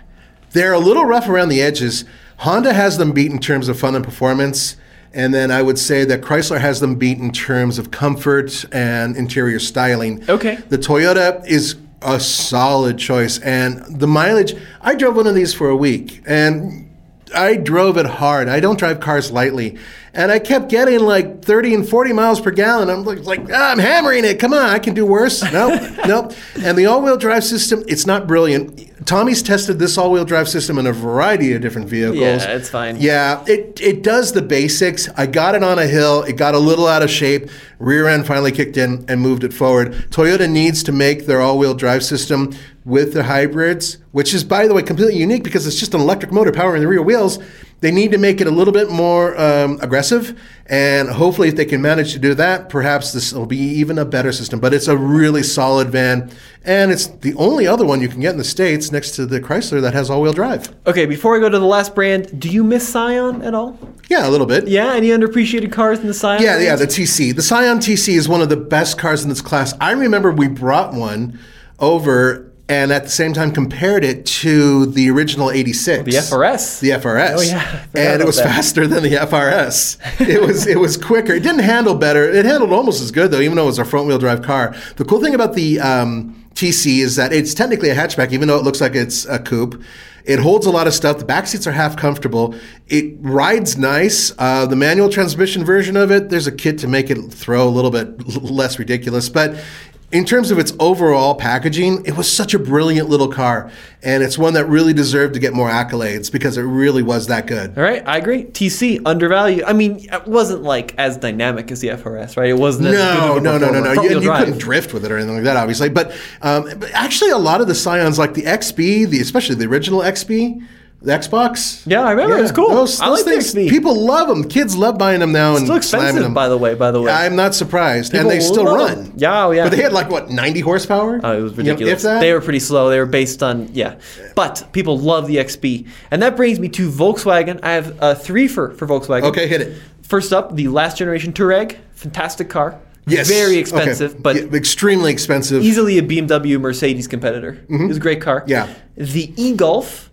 they're a little rough around the edges. Honda has them beat in terms of fun and performance, and then I would say that Chrysler has them beat in terms of comfort and interior styling. Okay. The Toyota is a solid choice, and the mileage. I drove one of these for a week, and I drove it hard. I don't drive cars lightly. And I kept getting like 30 and 40 miles per gallon. I'm like, like ah, I'm hammering it. Come on, I can do worse. Nope, nope. And the all wheel drive system, it's not brilliant. Tommy's tested this all wheel drive system in a variety of different vehicles. Yeah, it's fine. Yeah, it, it does the basics. I got it on a hill. It got a little out of shape. Rear end finally kicked in and moved it forward. Toyota needs to make their all wheel drive system with the hybrids, which is, by the way, completely unique because it's just an electric motor powering the rear wheels. They need to make it a little bit more um, aggressive, and hopefully, if they can manage to do that, perhaps this will be even a better system. But it's a really solid van, and it's the only other one you can get in the States next to the Chrysler that has all wheel drive. Okay, before we go to the last brand, do you miss Scion at all? Yeah, a little bit. Yeah, any underappreciated cars in the Scion? Yeah, yeah, the TC. The Scion TC is one of the best cars in this class. I remember we brought one over and at the same time compared it to the original 86. the FRS. The FRS. Oh, yeah, And it was that. faster than the FRS. it was it was quicker. It didn't handle better. It handled almost as good though, even though it was a front wheel drive car. The cool thing about the um, TC is that it's technically a hatchback, even though it looks like it's a coupe. It holds a lot of stuff. The back seats are half comfortable. It rides nice. Uh, the manual transmission version of it, there's a kit to make it throw a little bit less ridiculous. But in terms of its overall packaging, it was such a brilliant little car. And it's one that really deserved to get more accolades because it really was that good. All right, I agree. TC undervalued. I mean, it wasn't like as dynamic as the FRS, right? It wasn't. as good No, no, no, no, no. You, you couldn't drift with it or anything like that, obviously. But, um, but actually, a lot of the Scions, like the XB, the especially the original XB, the Xbox. Yeah, I remember. It was cool. Those, I those like the things, XB. people love them. Kids love buying them now and Still slamming expensive, them. by the way. By the way, I'm not surprised, People and they still love run. them. Yeah, oh, yeah. But they had like what 90 horsepower. Oh, it was You know, ridiculous. if that. They were pretty slow. They were based on yeah, but people love the XB, and that brings me to Volkswagen. I have uh, three for for Volkswagen. okay, hit it. First up, the last generation Touareg, fantastic car. Yes. Very Okay. expensive, but Yeah, extremely expensive. easily a BMW Mercedes competitor. It was a great car. Mm-hmm. Yeah. The e-Golf,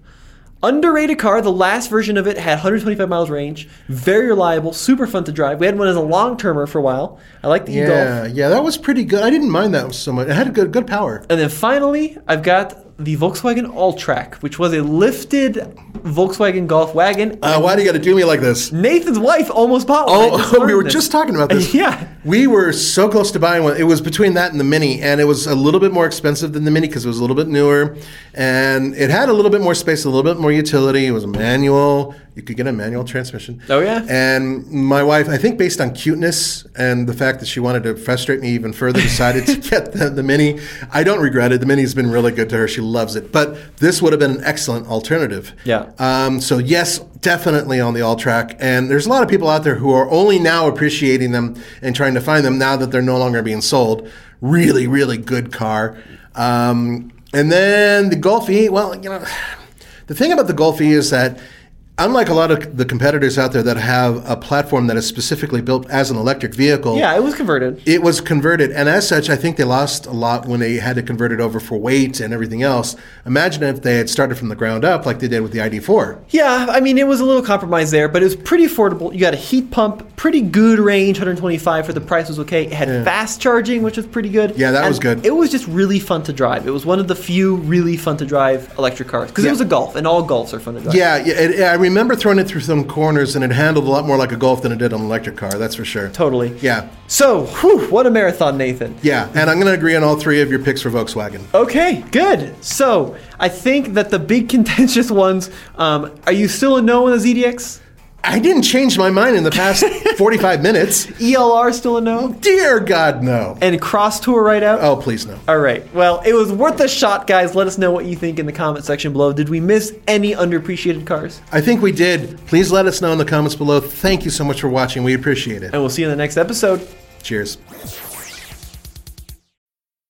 underrated car. The last version of it had 125 miles range. Very reliable, super fun to drive. We had one as a long termer for a while. I like the e-Golf. Yeah, yeah, that was pretty good. I didn't mind that so much. It had good good power. And then finally, I've got the Volkswagen Alltrack, which was a lifted Volkswagen Golf wagon. Uh, why do you got to do me like this? Nathan's wife almost bought one. Oh, we were this. just talking about this. Yeah. We were so close to buying one. It was between that and the Mini, and it was a little bit more expensive than the Mini because it was a little bit newer, and it had a little bit more space, a little bit more utility. It was a manual. You could get a manual transmission. Oh, yeah? And my wife, I think, based on cuteness and the fact that she wanted to frustrate me even further, decided to get the, the Mini. I don't regret it. The Mini's been really good to her. She loves it. But this would have been an excellent alternative. Yeah. Um, so yes, definitely on the Alltrack. And there's a lot of people out there who are only now appreciating them and trying to find them now that they're no longer being sold. Really, really good car. Um, and then the Golf E. Well, you know, the thing about the Golf E is that. Unlike a lot of the competitors out there that have a platform that is specifically built as an electric vehicle, Yeah, it was converted. it was converted, and as such, I think they lost a lot when they had to convert it over for weight and everything else. Imagine if they had started from the ground up like they did with the ID4. Yeah, I mean, it was a little compromise there, but it was pretty affordable. You got a heat pump, pretty good range, 125 for the price was okay. It had fast charging, which was pretty good. Yeah, that And was good. It was just really fun to drive. It was one of the few really fun to drive electric cars because Yeah. it was a Golf, and all Golfs are fun to drive. Yeah, yeah it, I remember throwing it through some corners, and it handled a lot more like a Golf than it did on an electric car. That's for sure. totally. Yeah, So, whew, what a marathon, Nathan. yeah, and I'm going to agree on all three of your picks for Volkswagen. Okay, good. So, I think that the big contentious ones. Um, are you still a no on the ZDX? I didn't change my mind in the past 45 minutes. ELR still a no? Dear God, no. And Crosstour right out? Oh, please no. All right. Well, it was worth a shot, guys. Let us know what you think in the comment section below. Did we miss any underappreciated cars? I think we did. Please let us know in the comments below. Thank you so much for watching. We appreciate it. And we'll see you in the next episode. Cheers.